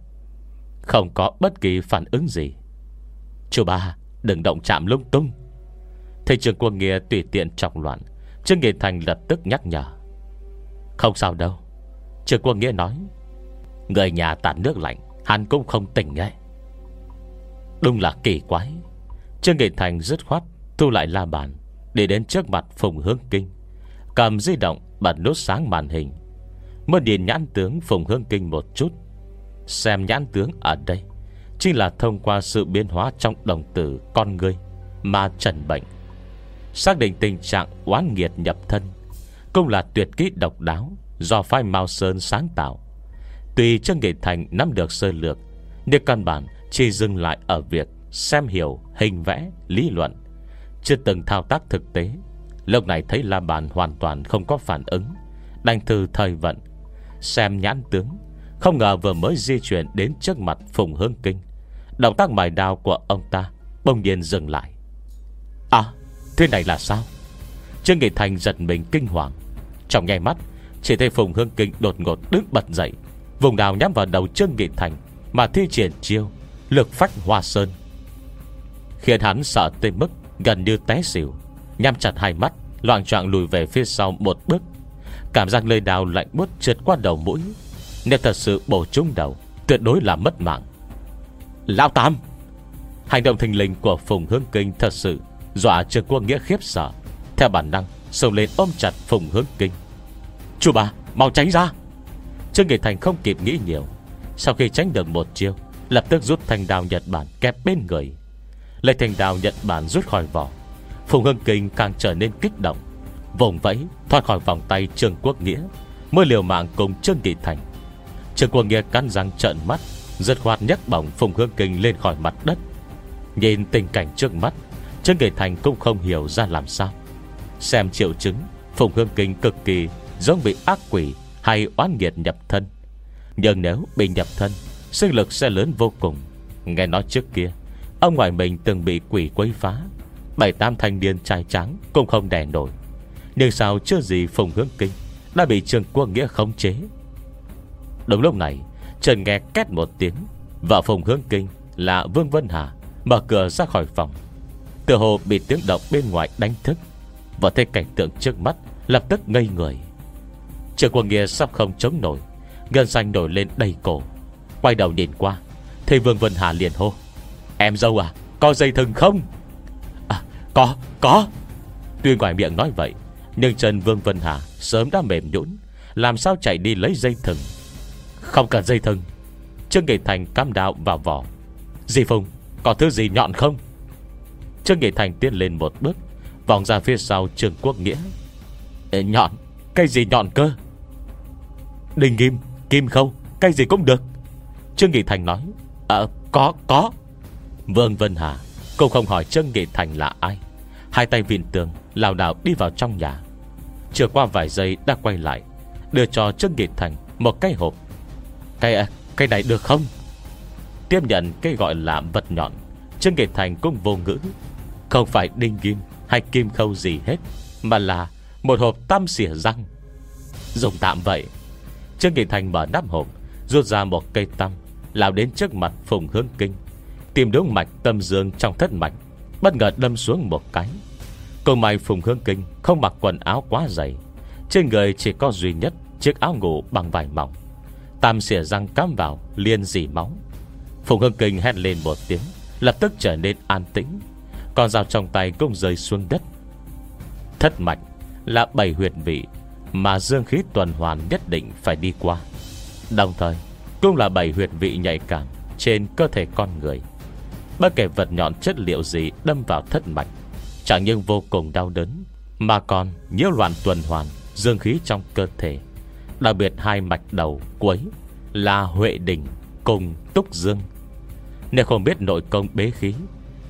Không có bất kỳ phản ứng gì. Chú ba, Đừng động chạm lung tung. Thầy trường quân nghĩa tùy tiện trọng loạn, Trương Nghị Thành lập tức nhắc nhở. Không sao đâu. Trường quân nghĩa nói, Người nhà tản nước lạnh, Hắn cũng không tỉnh ngay Đúng là kỳ quái. Trương Nghị Thành dứt khoát Thu lại la bàn Để đến trước mặt Phùng Hương Kinh. Cầm di động bật nút sáng màn hình. Mới nhìn nhãn tướng Phùng Hương Kinh một chút, Xem nhãn tướng ở đây Chính là thông qua sự biến hóa trong đồng tử con người Mà trần bệnh, Xác định tình trạng oán nghiệt nhập thân, Cũng là tuyệt kỹ độc đáo Do phái Mao Sơn sáng tạo. Tùy chân Nghị thành nắm được sơ lược, Nhưng căn bản chỉ dừng lại ở việc Xem hiểu hình vẽ, lý luận. Chưa từng thao tác thực tế. Lúc này thấy La Bàn hoàn toàn không có phản ứng. Đành thư thời vận. Xem nhãn tướng. Không ngờ vừa mới di chuyển đến trước mặt Phùng Hương Kinh. Động tác mài đao của ông ta Bông nhiên dừng lại. À thế này là sao? Trương Nghị Thành giật mình kinh hoàng. Trong ngay mắt Chỉ thấy Phùng Hương Kinh đột ngột đứng bật dậy. Vùng đào nhắm vào đầu Trương Nghị Thành Mà thi triển chiêu Lực phách hoa sơn. Khiến hắn sợ tới mức gần như té xỉu. Nhắm chặt hai mắt, Loạn trọng lùi về phía sau một bước. Cảm giác lơi đào lạnh bút trượt qua đầu mũi. Nếu thật sự bổ trúng đầu, Tuyệt đối là mất mạng. Lão Tam Hành động thình lình của Phùng Hướng Kinh thật sự Dọa Trương Quốc Nghĩa khiếp sợ. Theo bản năng Sông lên ôm chặt Phùng Hướng Kinh. Chú bà, mau tránh ra! Trương Nghị Thành không kịp nghĩ nhiều. Sau khi tránh được một chiêu, Lập tức rút thanh đào Nhật Bản kẹp bên người. Lê thanh đào nhận Bản rút khỏi vỏ. Phùng Hưng Kinh càng trở nên kích động. Vùng vẫy thoát khỏi vòng tay Trương Quốc Nghĩa, Mới liều mạng cùng Trương Nghị Thành. Trương Quốc Nghĩa cắn răng trợn mắt, Giật khoát nhấc bỏng Phùng Hương Kinh lên khỏi mặt đất. Nhìn tình cảnh trước mắt, Trương Nghị Thành cũng không hiểu ra làm sao. Xem triệu chứng, Phùng Hương Kinh cực kỳ giống bị ác quỷ Hay oán nghiệt nhập thân. Nhưng nếu bị nhập thân, Sức lực sẽ lớn vô cùng. Nghe nói trước kia Ông ngoại mình từng bị quỷ quấy phá. Bảy tam thanh niên trai trắng Cũng không đè nổi. Nhưng sao chưa gì Phùng Hướng Kinh, Đã bị Trương Quốc Nghĩa khống chế? Đúng lúc này Trần nghe két một tiếng Vợ Phùng Hướng Kinh là Vương Vân Hà Mở cửa ra khỏi phòng. Từ hồ bị tiếng động bên ngoài đánh thức, Và thấy cảnh tượng trước mắt Lập tức ngây người. Trương Quốc Nghĩa sắp không chống nổi, Ngân xanh nổi lên đầy cổ. Quay đầu nhìn qua Thì Vương Vân Hà liền hô Em dâu à Có dây thừng không? À có có. Tuy ngoài miệng nói vậy Nhưng chân Vương Vân Hà sớm đã mềm nhũn Làm sao chạy đi lấy dây thừng? Không cần dây thừng Trương Nghị Thành cam đạo vào vỏ. Di Phùng có thứ gì nhọn không? Trương Nghị Thành tiến lên một bước Vòng ra phía sau Trương Quốc Nghĩa. Ê, Nhọn Cây gì nhọn cơ? Đình Kim Kim không Cây gì cũng được. Trương Nghị Thành nói Ờ có có. Vương Vân Hà. Cô không hỏi Trương Nghị Thành là ai. Hai tay vịn tường lảo đảo đi vào trong nhà. Chưa qua vài giây đã quay lại Đưa cho Trương Nghị Thành một cái hộp. Cái, cái này được không? Tiếp nhận cái gọi là vật nhọn Trương Nghị Thành cũng vô ngữ. Không phải đinh kim hay kim khâu gì hết Mà là một hộp tam xỉa răng. Dùng tạm vậy. Trương Nghị Thành mở nắp hộp Rút ra một cây tăm Lào đến trước mặt Phùng Hương Kinh. Tìm đúng mạch tâm dương trong thất mạch, Bất ngờ đâm xuống một cái. Cầu may Phùng hương Kinh Không mặc quần áo quá dày, Trên người chỉ có duy nhất Chiếc áo ngủ bằng vải mỏng. Tam xỉa răng cắm vào, liền dì máu. Phùng Hương Kinh hét lên một tiếng, Lập tức trở nên an tĩnh Còn dao trong tay cũng rơi xuống đất. Thất mạch là bảy huyệt vị Mà dương khí tuần hoàn nhất định phải đi qua. Đồng thời, Cũng là bảy huyệt vị nhạy cảm trên cơ thể con người. Bất kể vật nhọn chất liệu gì đâm vào thất mạch, Chẳng nhưng vô cùng đau đớn, Mà còn nhiễu loạn tuần hoàn, Dương khí trong cơ thể. Đặc biệt hai mạch đầu cuối Là Huệ Đình cùng Túc Dương. Nếu không biết nội công bế khí,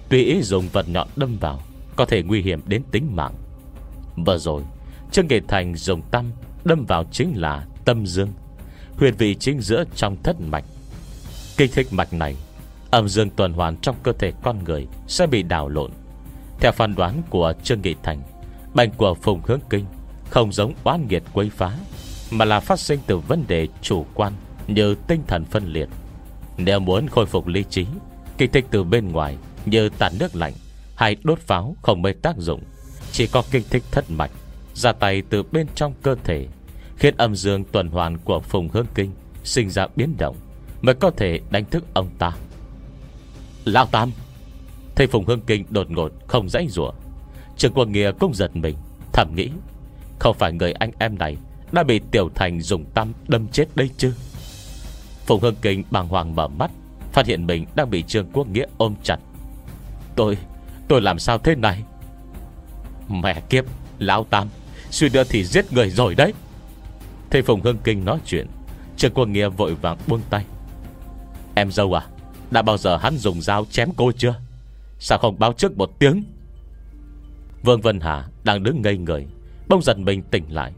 Tùy ý dùng vật nhọn đâm vào, Có thể nguy hiểm đến tính mạng. Vừa rồi, Trương Kỳ Thành dùng tâm Đâm vào chính là tâm dương, Huyệt vị chính giữa trong thất mạch. Kinh thích mạch này Âm dương tuần hoàn trong cơ thể con người Sẽ bị đảo lộn. Theo phán đoán của Trương Nghị Thành, Bệnh của Phùng Hướng Kinh Không giống oan nghiệt quấy phá, Mà là phát sinh từ vấn đề chủ quan Như tinh thần phân liệt. Nếu muốn khôi phục lý trí Kinh thích từ bên ngoài Như tạt nước lạnh Hay đốt pháo không mấy tác dụng, Chỉ có kinh thích thất mạch, Ra tay từ bên trong cơ thể, Khiến âm dương tuần hoàn của Phùng hương Kinh Sinh ra biến động, Mới có thể đánh thức ông ta. Lão Tam. Thầy Phùng Hưng Kinh đột ngột không dãy rủa. Trường Quân Nghĩa cũng giật mình, Thầm nghĩ, Không phải người anh em này Đã bị Tiểu Thành dùng tâm đâm chết đây chứ? Phùng Hưng Kinh bàng hoàng mở mắt, Phát hiện mình đang bị Trương Quốc Nghĩa ôm chặt. Tôi Tôi làm sao thế này? Mẹ kiếp, Lão Tam, Suy nữa thì giết người rồi đấy. Thầy Phùng Hưng Kinh nói chuyện Trương Quốc Nghĩa vội vàng buông tay. Em dâu à đã bao giờ hắn dùng dao chém cô chưa? Sao không báo trước một tiếng? Vương Vân Hà đang đứng ngây người Bông dần mình tỉnh lại.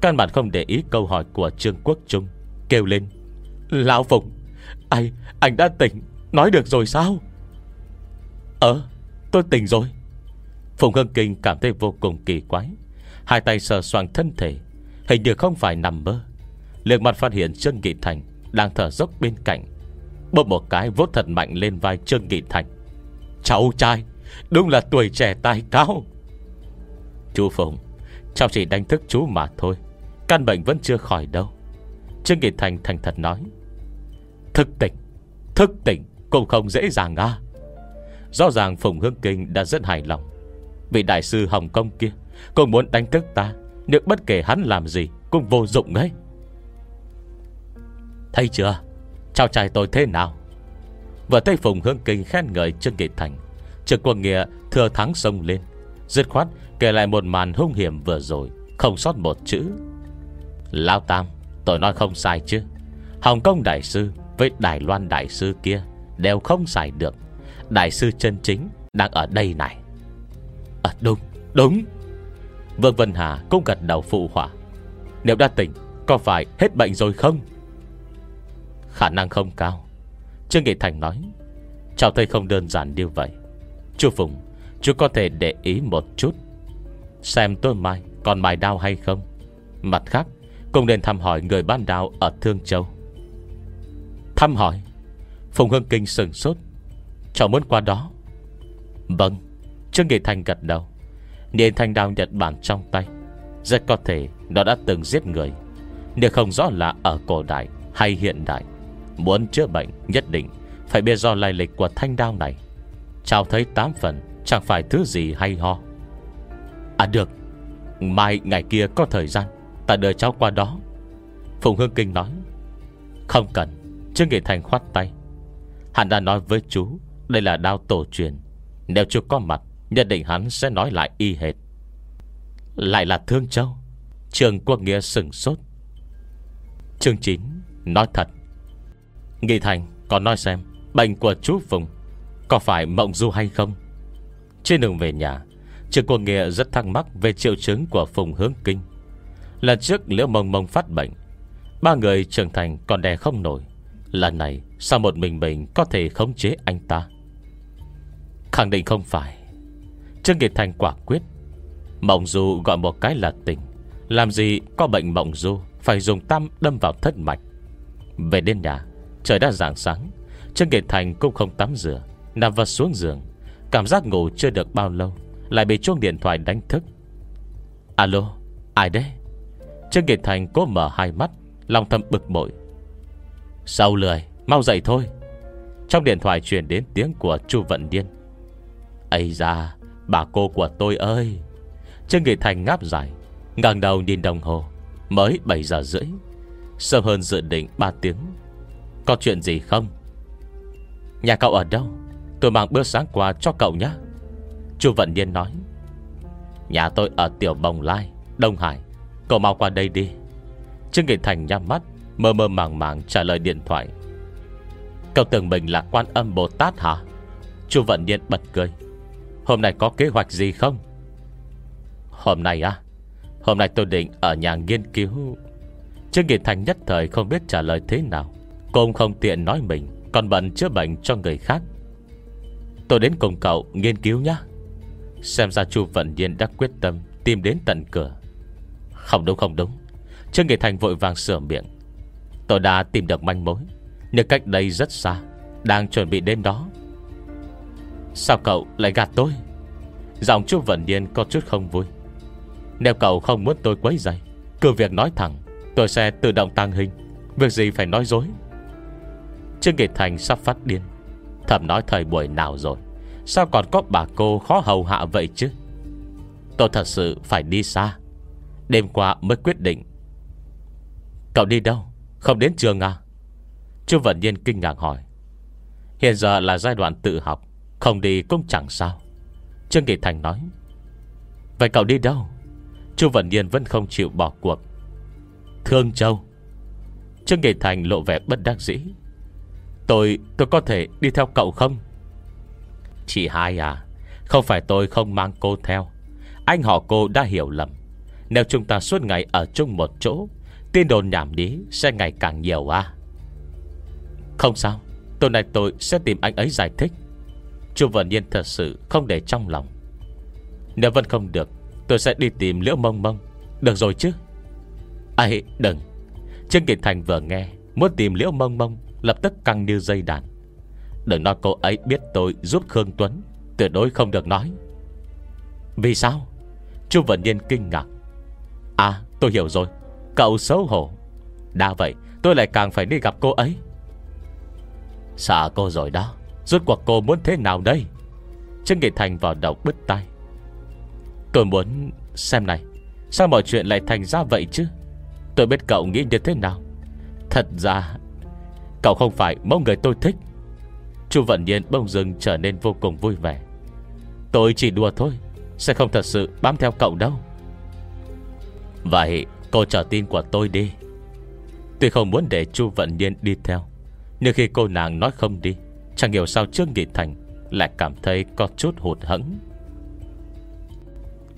Căn bản không để ý câu hỏi của Trương Quốc Trung Kêu lên Lão Phùng Anh, anh đã tỉnh Nói được rồi sao? Ờ, tôi tỉnh rồi. Phùng Hưng Kinh cảm thấy vô cùng kỳ quái Hai tay sờ soạn thân thể Hình như không phải nằm mơ. Liệt mặt phát hiện Trương Nghị Thành Đang thở dốc bên cạnh bơm một cái vốt thật mạnh lên vai Trương Nghị Thành. Cháu trai, Đúng là tuổi trẻ tài cao. Chú Phùng Cháu chỉ đánh thức chú mà thôi, Căn bệnh vẫn chưa khỏi đâu. Trương Nghị Thành thành thật nói, Thức tỉnh Thức tỉnh cũng không dễ dàng à. Rõ ràng Phùng Hương Kinh đã rất hài lòng. Vị đại sư Hồng Kông kia Cũng muốn đánh thức ta Nhưng bất kể hắn làm gì Cũng vô dụng ấy. Thấy chưa? Chào trai tôi thế nào? Vừa thấy Phùng Hương Kinh khen ngợi Trương Kỳ Thành Trương Quân Nghĩa thừa thắng sông lên. Dứt khoát kể lại một màn hung hiểm vừa rồi, Không sót một chữ. Lao Tam, Tôi nói không sai chứ. Hồng Kông Đại Sư với Đài Loan Đại Sư kia Đều không sai được. Đại sư chân chính đang ở đây này. À đúng đúng. Vương Vân Hà cũng gật đầu phụ họa. Nếu đã tỉnh, Có phải hết bệnh rồi không? Khả năng không cao. Trương Nghị Thành nói, Cháu thấy không đơn giản như vậy. Chú Phùng, Chú có thể để ý một chút. Xem tôi mai còn mài đao hay không? Mặt khác, Cũng nên thăm hỏi người ban đao ở Thương Châu. Thăm hỏi? Phùng Hương Kinh sừng sốt. Cháu muốn qua đó. Vâng. Trương Nghị Thành gật đầu. Nhìn thanh đao Nhật Bản trong tay, Rất có thể nó đã từng giết người. Nếu không rõ là ở cổ đại hay hiện đại Muốn chữa bệnh nhất định, Phải biết do lai lịch của thanh đao này. Cháu thấy tám phần, Chẳng phải thứ gì hay ho. À được. Mai, ngày kia có thời gian, Ta đợi cháu qua đó. Phùng Hương Kinh nói, Không cần Trương Nghị Thành khoát tay. Hắn đã nói với chú, Đây là đao tổ truyền. Nếu chú có mặt, Nhất định hắn sẽ nói lại y hệt. Lại là Thương Châu, Trường Quốc Nghĩa sừng sốt. Chương 9 Nói thật. Nghị Thành còn nói xem Bệnh của chú Phùng Có phải mộng du hay không? Trên đường về nhà Trường Quốc Nghĩa rất thắc mắc Về triệu chứng của Phùng Hướng Kinh. Lần trước Liễu Mông Mông phát bệnh Ba người trưởng thành còn đè không nổi. Lần này Sao một mình mình có thể khống chế anh ta? Khẳng định không phải. Trương Kiệt Thành quả quyết. Mộng du gọi một cái là tình, Làm gì có bệnh mộng du Phải dùng tâm đâm vào thất mạch. Về đến nhà Trời đã rạng sáng Trương Kiệt Thành cũng không tắm rửa, Nằm vật xuống giường. Cảm giác ngủ chưa được bao lâu, Lại bị chuông điện thoại đánh thức. Alo, ai đấy? Trương Kiệt Thành cố mở hai mắt, Lòng thầm bực bội. Sau lười, Mau dậy thôi. Trong điện thoại truyền đến tiếng của Chu Vận Điên. Ây da, Bà cô của tôi ơi! Trương Nghị Thành ngáp dài, ngẩng đầu nhìn đồng hồ. Mới 7 giờ rưỡi, Sớm hơn dự định 3 tiếng. Có chuyện gì không? Nhà cậu ở đâu? Tôi mang bữa sáng qua cho cậu nhé. Chu Vận Nhiên nói, Nhà tôi ở Tiểu Bồng Lai, Đông Hải. Cậu mau qua đây đi. Trương Nghị Thành nhắm mắt, Mơ mơ màng màng trả lời điện thoại. Cậu tưởng mình là quan âm Bồ Tát hả? Chu Vận Nhiên bật cười. Hôm nay có kế hoạch gì không? Hôm nay à Hôm nay tôi định ở nhà nghiên cứu. Trương Nghị Thành nhất thời không biết trả lời thế nào. Cũng không tiện nói mình, Còn bận chữa bệnh cho người khác. Tôi đến cùng cậu nghiên cứu nhé. Xem ra Chu Vận Nhiên đã quyết tâm Tìm đến tận cửa. Không đúng không đúng. Trương Nghị Thành vội vàng sửa miệng. Tôi đã tìm được manh mối, Nhưng cách đây rất xa, Đang chuẩn bị đến đó. Sao cậu lại gạt tôi? Giọng Chu Vận Nhiên có chút không vui. Nếu cậu không muốn tôi quấy dày Cứ việc nói thẳng, Tôi sẽ tự động tăng hình. Việc gì phải nói dối? Trương Kỳ Thành sắp phát điên Thầm nói thời buổi nào rồi? Sao còn có bà cô khó hầu hạ vậy chứ? Tôi thật sự phải đi xa. Đêm qua mới quyết định. Cậu đi đâu? Không đến trường à? Chu Vận Nhiên kinh ngạc hỏi. Hiện giờ là giai đoạn tự học, Không đi cũng chẳng sao. Trương Kỳ Thành nói. Vậy cậu đi đâu? Chu Vận Nhiên vẫn không chịu bỏ cuộc. Thương Châu. Trương Kỳ Thành lộ vẻ bất đắc dĩ. Tôi tôi có thể đi theo cậu không? Chị hai à Không phải tôi không mang cô theo. Anh họ cô đã hiểu lầm. Nếu chúng ta suốt ngày ở chung một chỗ, Tin đồn nhảm nhí sẽ ngày càng nhiều à? Không sao, Tối nay tôi sẽ tìm anh ấy giải thích. Chu Vân Nhiên thật sự không để trong lòng. Nếu vẫn không được, Tôi sẽ đi tìm Liễu Mông Mông. Được rồi chứ? Ai đừng. Trương Kiệt Thành vừa nghe, Muốn tìm Liễu Mông Mông Lập tức căng như dây đàn. Đừng nói cô ấy biết tôi giúp Khương Tuấn, Tuyệt đối không được nói. Vì sao? Chu Vận Nhiên kinh ngạc. À tôi hiểu rồi. Cậu xấu hổ. Đã vậy, tôi lại càng phải đi gặp cô ấy. Sợ cô rồi đó. Rốt cuộc cô muốn thế nào đây? Trương Nghị Thành vào đầu bứt tay Tôi muốn xem này, Sao mọi chuyện lại thành ra vậy chứ? Tôi biết cậu nghĩ như thế nào. Thật ra Cậu không phải mẫu người tôi thích. Chu Vận Nhiên bông dưng trở nên vô cùng vui vẻ. Tôi chỉ đùa thôi, Sẽ không thật sự bám theo cậu đâu. Vậy cô chờ tin của tôi đi. Tuy không muốn để Chu Vận Nhiên đi theo, Nhưng khi cô nàng nói không đi, Chẳng hiểu sao Trương Nghị Thành Lại cảm thấy có chút hụt hẫng.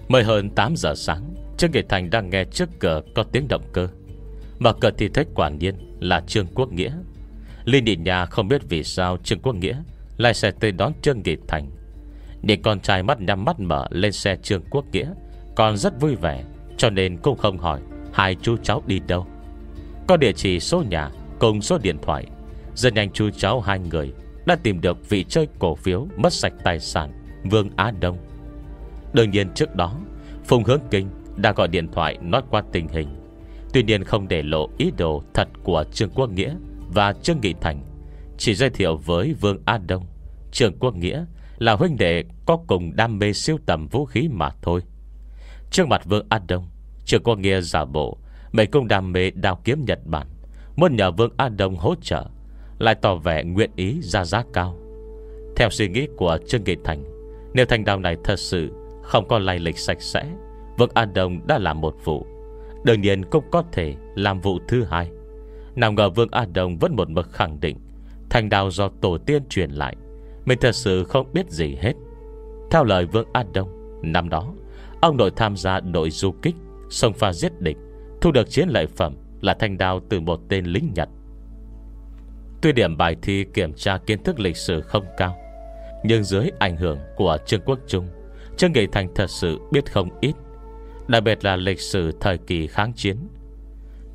Mới hơn 8 giờ sáng, Trương Nghị Thành đang nghe trước cửa có tiếng động cơ Mở cửa thì thấy quả nhiên là Trương Quốc Nghĩa. Linh nhìn nhà không biết vì sao Trương Quốc Nghĩa Lại xe tới đón Trương Nghị Thành. Nhìn con trai mắt nhắm mắt mở Lên xe Trương Quốc Nghĩa Còn rất vui vẻ, Cho nên cũng không hỏi Hai chú cháu đi đâu. Có địa chỉ số nhà Cùng số điện thoại. Rất nhanh chú cháu hai người Đã tìm được vị chơi cổ phiếu Mất sạch tài sản Vương Á Đông. Đương nhiên trước đó, Phùng Hướng Kinh đã gọi điện thoại nói qua tình hình. Tuy nhiên không để lộ ý đồ thật của Trương Quốc Nghĩa và Trương Nghị Thành. Chỉ giới thiệu với Vương A Đông, trường Quốc Nghĩa là huynh đệ có cùng đam mê siêu tầm vũ khí mà thôi. Trước mặt Vương A Đông, trường Quốc Nghĩa giả bộ, Mấy công đam mê đào kiếm Nhật Bản, Muốn nhờ Vương A Đông hỗ trợ, Lại tỏ vẻ nguyện ý ra giá cao. Theo suy nghĩ của Trương Nghị Thành, Nếu thanh đào này thật sự Không có lai lịch sạch sẽ, Vương A Đông đã làm một vụ, Đương nhiên cũng có thể làm vụ thứ hai nào ngờ Vương A Đông vẫn một mực khẳng định, Thành đào do tổ tiên truyền lại. Mình thật sự không biết gì hết. Theo lời Vương A Đông Năm đó, Ông nội tham gia đội du kích sông pha giết địch, Thu được chiến lợi phẩm Là thanh đao từ một tên lính Nhật. Tuy điểm bài thi kiểm tra kiến thức lịch sử không cao, Nhưng dưới ảnh hưởng của Trương Quốc Trung, Trương Nghị Thành thật sự biết không ít. Đặc biệt là lịch sử thời kỳ kháng chiến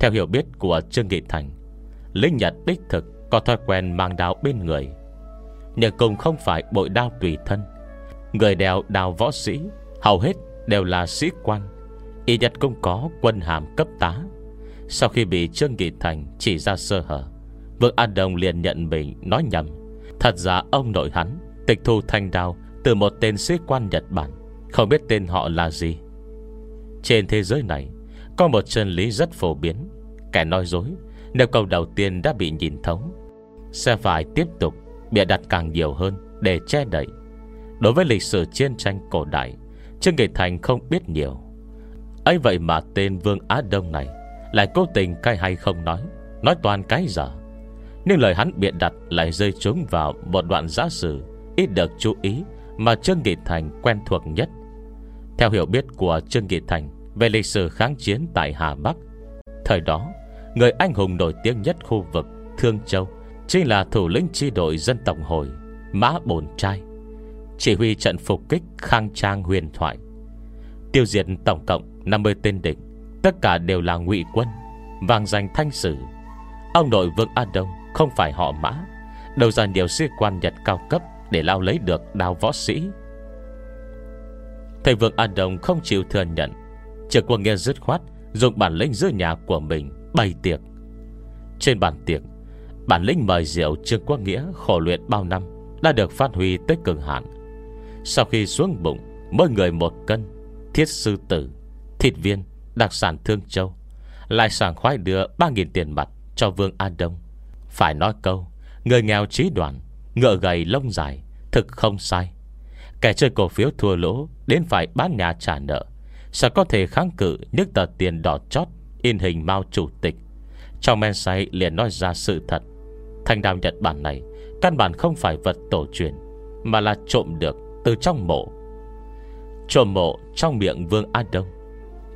theo hiểu biết của Trương Nghị Thành, Linh Nhật đích thực Có thói quen mang đao bên người. Nhưng cùng không phải bội đao tùy thân. Người đeo đao võ sĩ, Hầu hết đều là sĩ quan. Y Nhật cũng có quân hàm cấp tá. Sau khi bị Trương Nghị Thành Chỉ ra sơ hở, Vương An Đồng liền nhận mình nói nhầm. Thật ra ông nội hắn Tịch thu thanh đao Từ một tên sĩ quan Nhật Bản, Không biết tên họ là gì. Trên thế giới này, có một chân lý rất phổ biến. Kẻ nói dối, Nếu câu đầu tiên đã bị nhìn thấu, Sẽ phải tiếp tục Bịa đặt càng nhiều hơn Để che đậy. Đối với lịch sử chiến tranh cổ đại, Trương Nghị Thành không biết nhiều. Ấy vậy mà tên Vương Á Đông này Lại cố tình cay hay không nói Nói toàn cái dở. Nhưng lời hắn biện đặt lại rơi trúng vào Một đoạn giả sử Ít được chú ý Mà Trương Nghị Thành quen thuộc nhất. Theo hiểu biết của Trương Nghị Thành Về lịch sử kháng chiến tại Hà Bắc, Thời đó Người anh hùng nổi tiếng nhất khu vực Thương Châu Chính là thủ lĩnh chi đội dân tộc hồi, Mã Bồn Trai, Chỉ huy trận phục kích khang trang huyền thoại. Tiêu diệt tổng cộng 50 tên địch, Tất cả đều là ngụy quân, Vàng danh thanh sử. Ông nội Vương A Đông không phải họ mã, Đầu ra nhiều sĩ quan Nhật cao cấp Để lao lấy được đao võ sĩ. Thầy Vương A Đông không chịu thừa nhận, Trực quân nghe dứt khoát Dùng bản lĩnh giữa nhà của mình Bày tiệc. Trên bàn tiệc, Bản lĩnh mời rượu Trương Quốc Nghĩa khổ luyện bao năm Đã được phát huy tới cường hạn Sau khi xuống bụng, Mỗi người một cân, Thiết sư tử, Thịt viên, Đặc sản Thương Châu, Lại sảng khoái đưa 3.000 tiền mặt cho Vương An Đông. Phải nói câu, Người nghèo trí đoàn Ngựa gầy lông dài, Thực không sai. Kẻ chơi cổ phiếu thua lỗ, Đến phải bán nhà trả nợ, Sao có thể kháng cự những tờ tiền đỏ chót In hình Mao Chủ tịch. Trong men say liền nói ra sự thật. Thanh đào Nhật Bản này Căn bản không phải vật tổ truyền, Mà là trộm được từ trong mộ. Trộm mộ trong miệng Vương An Đông.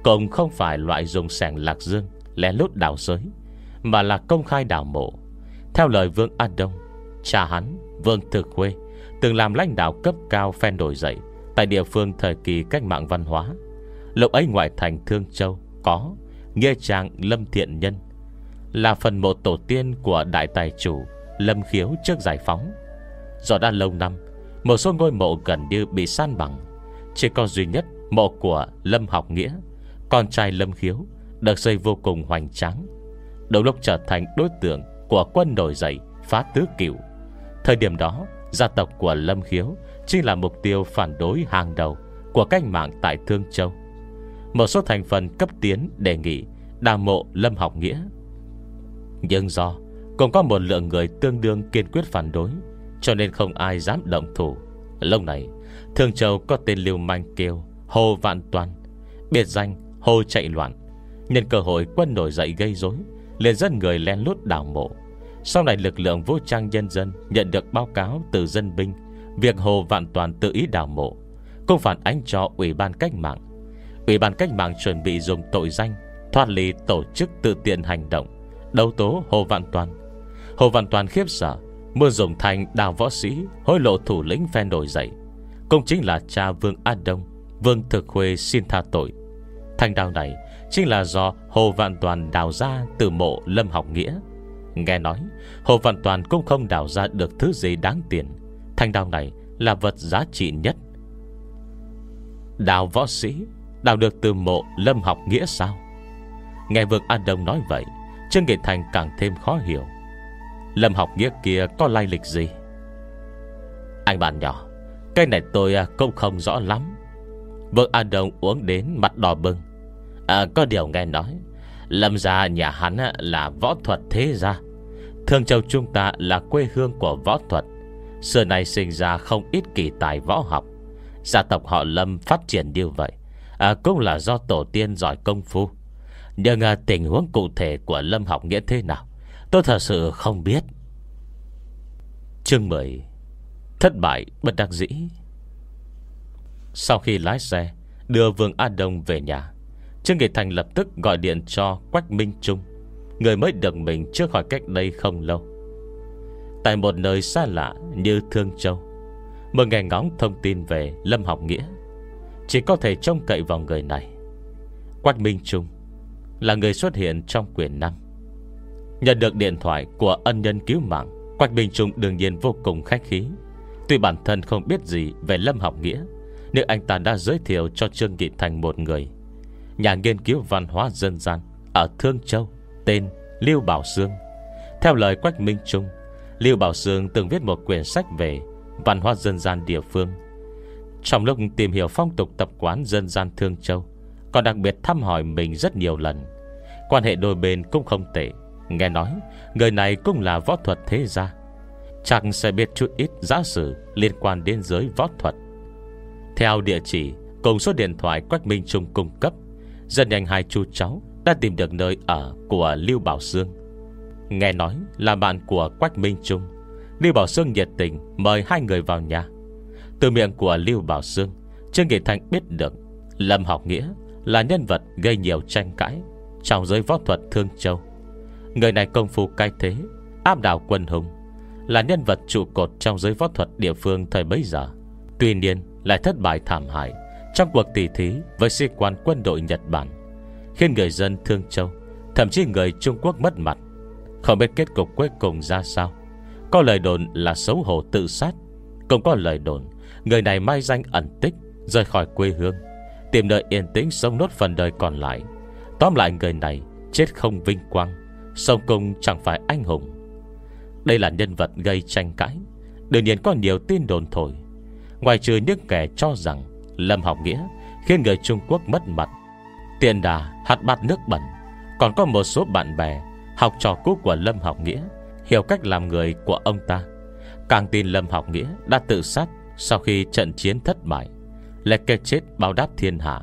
Cũng không phải loại dùng sẻng lạc dương, Lén lút đào giới Mà là công khai đào mộ. Theo lời Vương An Đông, Cha hắn, Vương Thực Khuê, Từng làm lãnh đạo cấp cao phen đổi dậy Tại địa phương thời kỳ cách mạng văn hóa. Lúc ấy ngoại thành Thương Châu Có Nghe chàng Lâm Thiện Nhân Là phần mộ tổ tiên của đại tài chủ Lâm Khiếu trước giải phóng. Do đã lâu năm, Một số ngôi mộ gần như bị san bằng. Chỉ có duy nhất mộ của Lâm Học Nghĩa, Con trai Lâm Khiếu, Được xây vô cùng hoành tráng. Đầu lúc trở thành đối tượng Của quân nổi dậy phá tứ cửu, Thời điểm đó, Gia tộc của Lâm Khiếu Chính là mục tiêu phản đối hàng đầu Của cách mạng tại Thương Châu. Một số thành phần cấp tiến đề nghị Đào mộ Lâm Học Nghĩa. Nhưng do Cũng có một lượng người tương đương kiên quyết phản đối, Cho nên không ai dám động thủ. Lâu này thường Châu có tên lưu manh kêu Hồ Vạn Toàn, Biệt danh Hồ Chạy Loạn, Nhân cơ hội quân nổi dậy gây rối, liền dân người len lút đảo mộ. Sau này lực lượng vũ trang nhân dân Nhận được báo cáo từ dân binh, Việc Hồ Vạn Toàn tự ý đảo mộ, Cũng phản ánh cho Ủy ban Cách mạng. Ủy ban Cách mạng chuẩn bị dùng tội danh, Thoát ly tổ chức tự tiện hành động, Đấu tố Hồ Vạn Toàn. Hồ Vạn Toàn khiếp sợ Mưa dùng thành đào võ sĩ, Hối lộ thủ lĩnh phen nổi dậy. Cũng chính là cha Vương An Đông, Vương Thực Khuê xin tha tội. Thanh đào này Chính là do Hồ Vạn Toàn đào ra Từ mộ Lâm Học Nghĩa. Nghe nói, Hồ Vạn Toàn cũng không đào ra được thứ gì đáng tiền. Thanh đào này là vật giá trị nhất. Đào võ sĩ Đào được từ mộ Lâm Học Nghĩa sao? Nghe Vương An Đông nói vậy Trương Nghị Thành càng thêm khó hiểu. Lâm Học Nghĩa kia có lai lịch gì? Anh bạn nhỏ Cái này tôi à, cũng không rõ lắm. Vương An Đông uống đến mặt đỏ bừng. À, Có điều nghe nói Lâm gia nhà hắn à, là võ thuật thế gia. Thương Châu chúng ta là quê hương của võ thuật. Xưa nay sinh ra không ít kỳ tài võ học. Gia tộc họ Lâm phát triển như vậy à, Cũng là do tổ tiên giỏi công phu. Nhưng à, tình huống cụ thể của Lâm học nghĩa thế nào Tôi thật sự không biết. Chương 10 Thất bại bất đắc dĩ. Sau khi lái xe Đưa Vương An Đông về nhà Trương Nghị Thành lập tức gọi điện cho Quách Minh Trung Người mới được mình trước khỏi cách đây không lâu. Tại một nơi xa lạ như Thương Châu Một ngày ngóng thông tin về Lâm Học Nghĩa. Chỉ có thể trông cậy vào người này. Quách Minh Trung Là người xuất hiện trong quyển năm Nhận được điện thoại của ân nhân cứu mạng, Quách Minh Trung đương nhiên vô cùng khách khí. Tuy bản thân không biết gì về Lâm Học Nghĩa, Nhưng anh ta đã giới thiệu cho Trương Nghị Thành một người. Nhà nghiên cứu văn hóa dân gian Ở Thương Châu, Tên lưu Bảo Sương Theo lời Quách Minh Trung, lưu Bảo Sương từng viết một quyển sách về Văn hóa dân gian địa phương. Trong lúc tìm hiểu phong tục tập quán dân gian Thương Châu, Còn đặc biệt thăm hỏi mình rất nhiều lần. Quan hệ đôi bên cũng không tệ. Nghe nói, Người này cũng là võ thuật thế gia. Chắc sẽ biết chút ít giả sử Liên quan đến giới võ thuật. Theo địa chỉ, Cùng số điện thoại Quách Minh Trung cung cấp, Dân nhanh hai chú cháu Đã tìm được nơi ở của Lưu Bảo Sương Nghe nói là bạn của Quách Minh Trung. Lưu Bảo Sương nhiệt tình Mời hai người vào nhà. Từ miệng của Lưu Bảo Sương Trương Nghị Thành biết được Lâm Học Nghĩa là nhân vật gây nhiều tranh cãi Trong giới võ thuật Thương Châu. Người này công phu cai thế, Áp đảo quân hùng, Là nhân vật trụ cột trong giới võ thuật địa phương thời bấy giờ. Tuy nhiên, lại thất bại thảm hại Trong cuộc tỷ thí với sĩ quan quân đội Nhật Bản, Khiến người dân Thương Châu, Thậm chí người Trung Quốc mất mặt. Không biết kết cục cuối cùng ra sao. Có lời đồn là xấu hổ tự sát, Cũng có lời đồn Người này mai danh ẩn tích, Rời khỏi quê hương, Tìm nơi yên tĩnh sống nốt phần đời còn lại. Tóm lại người này Chết không vinh quang Sông cung chẳng phải anh hùng. Đây là nhân vật gây tranh cãi, Đương nhiên có nhiều tin đồn thổi. Ngoài trừ những kẻ cho rằng Lâm học nghĩa khiến người Trung Quốc mất mặt, Tiền đà hạt bát nước bẩn, Còn có một số bạn bè, Học trò cũ của Lâm học nghĩa, Hiểu cách làm người của ông ta. Càng tin Lâm học nghĩa đã tự sát sau khi trận chiến thất bại, Lại kẻ chết báo đáp thiên hạ.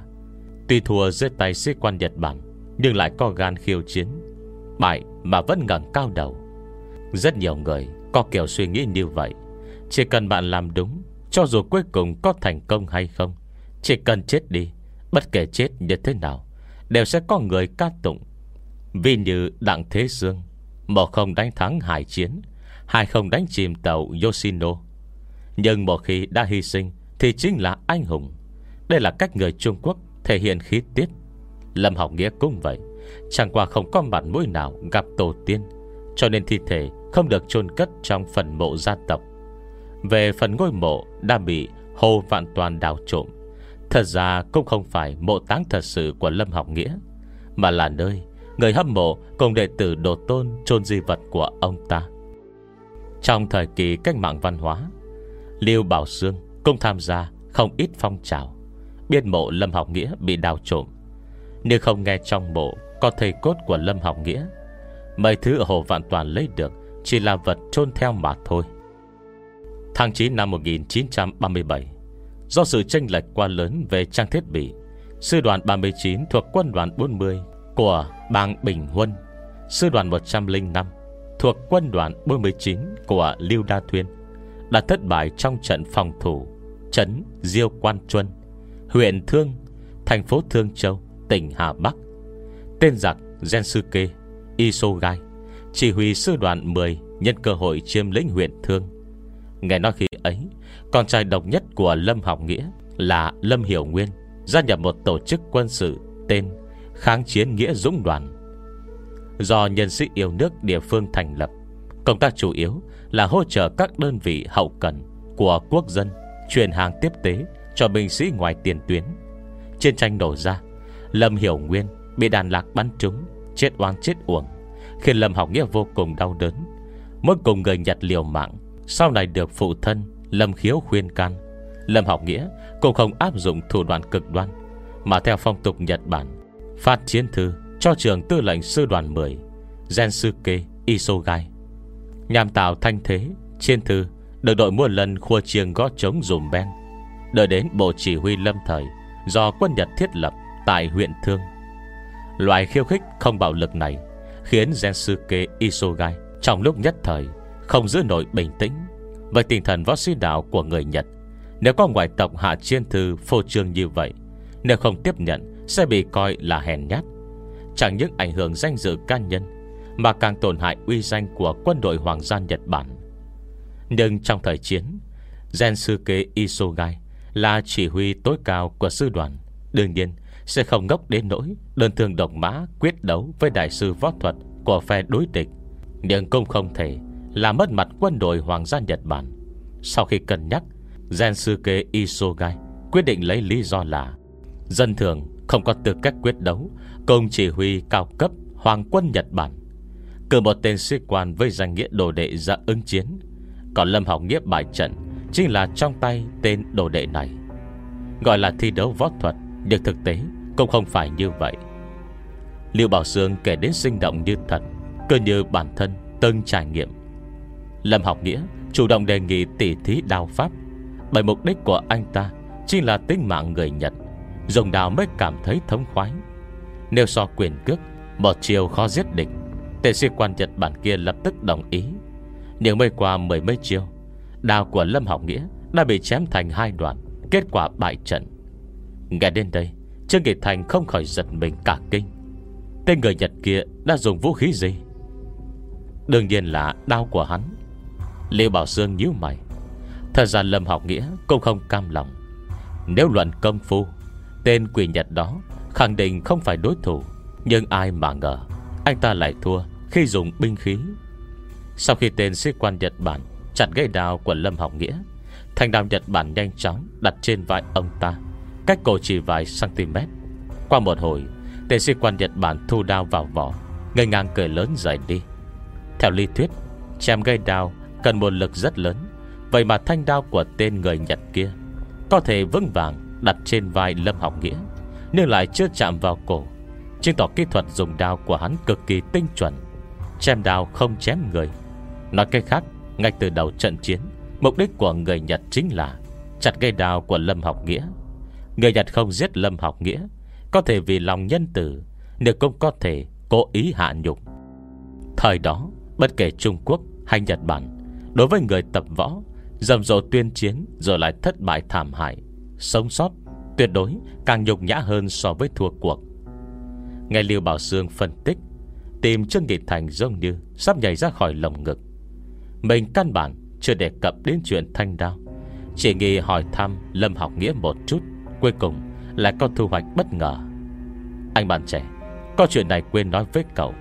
Tuy thua dưới tay sĩ quan Nhật Bản, Nhưng lại có gan khiêu chiến, Bại mà vẫn ngẩng cao đầu. Rất nhiều người có kiểu suy nghĩ như vậy, Chỉ cần bạn làm đúng, Cho dù cuối cùng có thành công hay không, Chỉ cần chết đi, Bất kể chết như thế nào, Đều sẽ có người ca tụng. Vì như Đặng Thế Dương, Một không đánh thắng hải chiến, Hai không đánh chìm tàu Yoshino nhưng một khi đã hy sinh, Thì chính là anh hùng. Đây là cách người Trung Quốc thể hiện khí tiết. Lâm Học Nghĩa cũng vậy. Chẳng qua không có mặt mũi nào gặp tổ tiên, Cho nên thi thể không được chôn cất trong phần mộ gia tộc. Về phần ngôi mộ đã bị Hồ Vạn Toàn đào trộm. Thật ra cũng không phải mộ táng thật sự của Lâm Học Nghĩa, Mà là nơi Người hâm mộ cùng đệ tử đồ tôn chôn di vật của ông ta. Trong thời kỳ cách mạng văn hóa Lưu Bảo Sương cũng tham gia không ít phong trào. Biên mộ Lâm Học Nghĩa bị đào trộm. Nếu không nghe trong mộ Có thầy cốt của Lâm Học Nghĩa, Mấy thứ ở Hồ Vạn Toàn lấy được Chỉ là vật chôn theo mà thôi. Tháng 9 năm 1937 Do sự tranh lệch quá lớn về trang thiết bị, Sư đoàn 39 thuộc quân đoàn 40 Của bang Bình Huân, Sư đoàn 105 Thuộc quân đoàn 49 Của Lưu Đa Thuyên. Đã thất bại trong trận phòng thủ Trấn Diêu Quan Chuân, Huyện Thương, Thành phố Thương Châu, Tỉnh Hà Bắc. Tên giặc Gensuke Isogai, Chỉ huy sư đoàn 10 Nhân cơ hội chiếm lĩnh huyện Thương. Nghe nói khi ấy, Con trai độc nhất của Lâm Học Nghĩa Là Lâm Hiểu Nguyên, Gia nhập một tổ chức quân sự Tên Kháng Chiến Nghĩa Dũng Đoàn. Do nhân sĩ yêu nước địa phương thành lập, Công tác chủ yếu là hỗ trợ các đơn vị hậu cần Của quốc dân Truyền hàng tiếp tế cho binh sĩ ngoài tiền tuyến. Chiến tranh nổ ra, Lâm Hiểu Nguyên bị đàn lạc bắn trúng, Chết oan chết uổng, Khiến Lâm Học Nghĩa vô cùng đau đớn. Mới cùng người Nhật liều mạng, Sau này được phụ thân Lâm Khiếu khuyên can. Lâm Học Nghĩa cũng không áp dụng thủ đoạn cực đoan, Mà theo phong tục Nhật Bản, Phát chiến thư cho trường tư lệnh sư đoàn 10 Gensuke Isogai. Nhằm tạo thanh thế Trên thư, được đội muôn lần khua chiêng gõ trống dùm ben Đợi đến bộ chỉ huy lâm thời, Do quân Nhật thiết lập Tại huyện Thương. Loại khiêu khích không bạo lực này Khiến Gensuke Isogai Trong lúc nhất thời Không giữ nổi bình tĩnh. Với tinh thần võ sĩ đạo của người Nhật, Nếu có ngoại tộc hạ chiên thư phô trương như vậy, Nếu không tiếp nhận Sẽ bị coi là hèn nhát. Chẳng những ảnh hưởng danh dự cá nhân mà càng tổn hại uy danh Của quân đội Hoàng gia Nhật Bản. Nhưng trong thời chiến, Gen Suke Isogai là chỉ huy tối cao của sư đoàn, Đương nhiên sẽ không ngốc đến nỗi Đơn thương độc mã quyết đấu Với đại sư võ thuật của phe đối địch. Nhưng cũng không thể Là mất mặt quân đội Hoàng gia Nhật Bản. Sau khi cân nhắc, Gen Suke Isogai Quyết định lấy lý do là Dân thường không có tư cách quyết đấu Công chỉ huy cao cấp Hoàng quân Nhật Bản. Cử một tên sĩ quan với danh nghĩa đồ đệ ra ứng chiến. Còn Lâm Học Nghĩa bài trận, Chính là trong tay tên đồ đệ này. Gọi là thi đấu võ thuật, Nhưng thực tế cũng không phải như vậy. Liêu Bảo Sương kể đến sinh động như thật Cơ như bản thân từng trải nghiệm. Lâm học nghĩa chủ động đề nghị tỷ thí đao pháp, Bởi mục đích của anh ta Chính là tính mạng người Nhật, Dùng đào mới cảm thấy thống khoái. Nếu so quyền cước, Một chiều khó giết địch Tên sĩ quan Nhật Bản kia lập tức đồng ý. Nhưng mới qua mười mấy chiều Đao của Lâm Học Nghĩa Đã bị chém thành hai đoạn, Kết quả bại trận. Nghe đến đây, Trương Nghị Thành không khỏi giật mình cả kinh. Tên người Nhật kia đã dùng vũ khí gì? Đương nhiên là đao của hắn. Liêu Bảo Sương nhíu mày. Thật ra Lâm Học Nghĩa cũng không cam lòng. Nếu luận công phu, Tên quỷ Nhật đó Khẳng định không phải đối thủ, Nhưng ai mà ngờ, Anh ta lại thua khi dùng binh khí. Sau khi tên sĩ quan Nhật Bản Chặt gây đào của Lâm Học Nghĩa thanh đào Nhật Bản nhanh chóng Đặt trên vai ông ta, Cách cổ chỉ vài cm Qua một hồi, Tên sĩ quan Nhật Bản thu đao vào vỏ, Ngây ngang cười lớn rời đi. Theo lý thuyết, Chém gây đao cần một lực rất lớn, Vậy mà thanh đao của tên người Nhật kia Có thể vững vàng Đặt trên vai Lâm Học Nghĩa, Nhưng lại chưa chạm vào cổ. Chứng tỏ kỹ thuật dùng đao của hắn cực kỳ tinh chuẩn. Chém đao không chém người. Nói cách khác, Ngay từ đầu trận chiến, Mục đích của người Nhật chính là Chặt gây đào của Lâm Học Nghĩa. Người Nhật không giết Lâm Học Nghĩa, Có thể vì lòng nhân tử Nếu cũng có thể cố ý hạ nhục. Thời đó, Bất kể Trung Quốc hay Nhật Bản, Đối với người tập võ Dầm dộ tuyên chiến rồi lại thất bại thảm hại, Sống sót, Tuyệt đối càng nhục nhã hơn so với thua cuộc. Nghe Lưu Bảo Sương phân tích Tìm Trương Nghị Thành giống như Sắp nhảy ra khỏi lồng ngực. Mình căn bản chưa đề cập đến chuyện thanh đao. Chỉ nghĩ hỏi thăm Lâm học nghĩa một chút, Cuối cùng lại có thu hoạch bất ngờ. Anh bạn trẻ, Có chuyện này quên nói với cậu.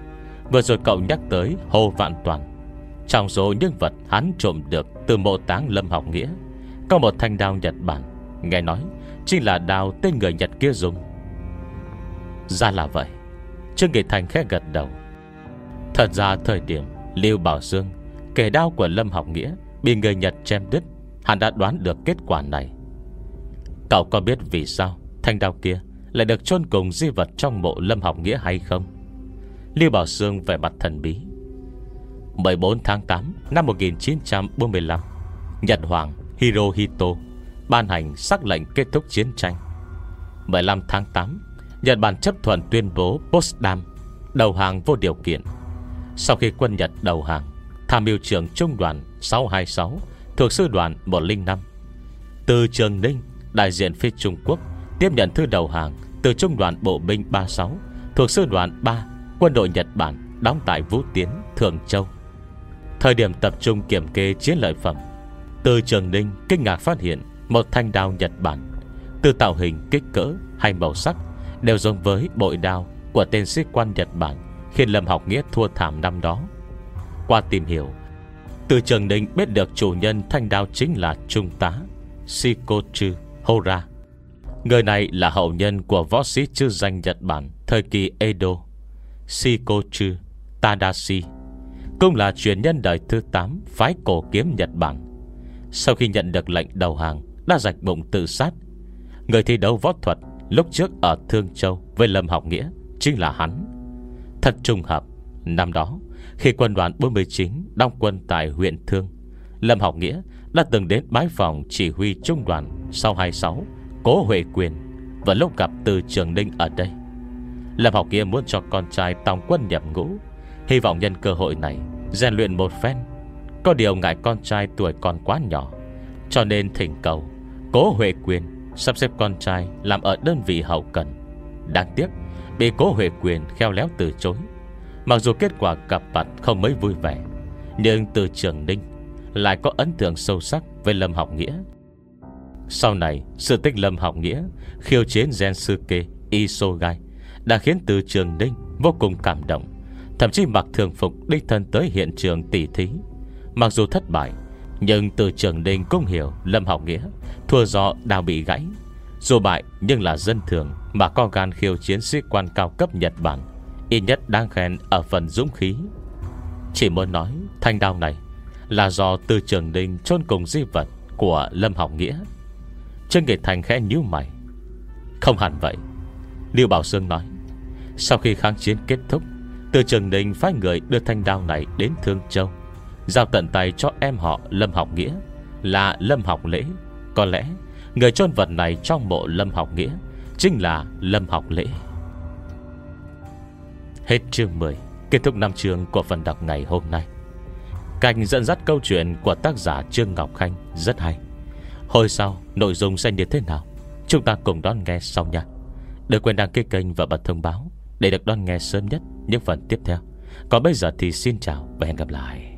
Vừa rồi cậu nhắc tới Hồ Vạn Toàn. Trong số những vật hắn trộm được Từ mộ táng Lâm học nghĩa, Có một thanh đao Nhật Bản, Nghe nói Chính là đao tên người Nhật kia dùng. Ra là vậy. Trương Nghị Thành khẽ gật đầu. Thật ra thời điểm Lưu Bảo Dương Kể đao của Lâm Học Nghĩa Bị người Nhật chém đứt, Hắn đã đoán được kết quả này. Cậu có biết vì sao Thanh đao kia lại được chôn cùng di vật trong mộ Lâm Học Nghĩa hay không? Lưu Bảo Dương về mặt thần bí. 14 tháng 8 năm 1945 Nhật Hoàng Hirohito Ban hành sắc lệnh kết thúc chiến tranh. 15 tháng 8 Nhật Bản chấp thuận tuyên bố Potsdam, Đầu hàng vô điều kiện. Sau khi quân Nhật đầu hàng Tham mưu trưởng trung đoàn 626 Thuộc sư đoàn 105 Từ Trường Ninh Đại diện phía Trung Quốc Tiếp nhận thư đầu hàng Từ trung đoàn bộ binh 36 Thuộc sư đoàn 3 Quân đội Nhật Bản Đóng tại Vũ Tiến, Thường Châu. Thời điểm tập trung kiểm kê chiến lợi phẩm Từ Trường Ninh kinh ngạc phát hiện Một thanh đao Nhật Bản Từ tạo hình kích cỡ hay màu sắc Đều giống với bội đao Của tên sĩ quan Nhật Bản. Khiến Lâm Học Nghĩa thua thảm năm đó. Qua tìm hiểu, Từ Trường Ninh biết được chủ nhân thanh đao chính là Trung tá Shikochu Hora. Người này là hậu nhân của võ sĩ chư danh Nhật Bản Thời kỳ Edo, Shikochu Tadashi, Cũng là truyền nhân đời thứ 8 Phái cổ kiếm Nhật Bản. Sau khi nhận được lệnh đầu hàng, Đã rạch bụng tự sát. Người thi đấu võ thuật Lúc trước ở Thương Châu Với Lâm Học Nghĩa Chính là hắn. Thật trùng hợp. Năm đó, Khi quân đoàn 49 Đóng quân tại huyện Thương, Lâm Học Nghĩa đã từng đến bái phòng Chỉ huy trung đoàn 626 Cố Huệ Quyền Và lúc gặp từ Trường Ninh ở đây. Lâm Học Nghĩa muốn cho con trai tòng quân nhập ngũ. Hy vọng nhân cơ hội này rèn luyện một phen. Có điều ngại con trai tuổi còn quá nhỏ, Cho nên thỉnh cầu Cố Huệ Quyền Sắp xếp con trai làm ở đơn vị hậu cần. Đáng tiếc Bị cố Huệ Quyền khéo léo từ chối. Mặc dù kết quả gặp mặt không mấy vui vẻ, Nhưng từ trường Ninh Lại có ấn tượng sâu sắc Với Lâm Học Nghĩa. Sau này, sự tích Lâm Học Nghĩa Khiêu chiến Gensuke Isogai Đã khiến từ trường Ninh vô cùng cảm động. Thậm chí mặc thường phục Đích thân tới hiện trường tỷ thí. Mặc dù thất bại, Nhưng từ trường Ninh cũng hiểu Lâm Học Nghĩa Thua do đào bị gãy. Dù bại, nhưng là dân thường Mà có gan khiêu chiến sĩ quan cao cấp Nhật Bản, Ít nhất đang khen ở phần dũng khí. Chỉ muốn nói, Thanh đao này Là do từ trường đình chôn cùng di vật Của Lâm Học Nghĩa. Trương Nghị Thành khẽ nhíu mày. Không hẳn vậy. Lưu Bảo Sương nói, Sau khi kháng chiến kết thúc Từ trường đình phái người đưa thanh đao này đến Thương Châu, Giao tận tay cho em họ Lâm Học Nghĩa Là Lâm Học Lễ. Có lẽ người chôn vật này trong mộ Lâm Học Nghĩa Chính là Lâm Học Lễ. Hết chương 10 Kết thúc năm chương của phần đọc ngày hôm nay. Cảnh dẫn dắt câu chuyện của tác giả Trương Ngọc Khanh rất hay. Hồi sau, nội dung sẽ như thế nào? Chúng ta cùng đón nghe sau nha. Đừng quên đăng ký kênh và bật thông báo Để được đón nghe sớm nhất những phần tiếp theo. Còn bây giờ thì xin chào và hẹn gặp lại.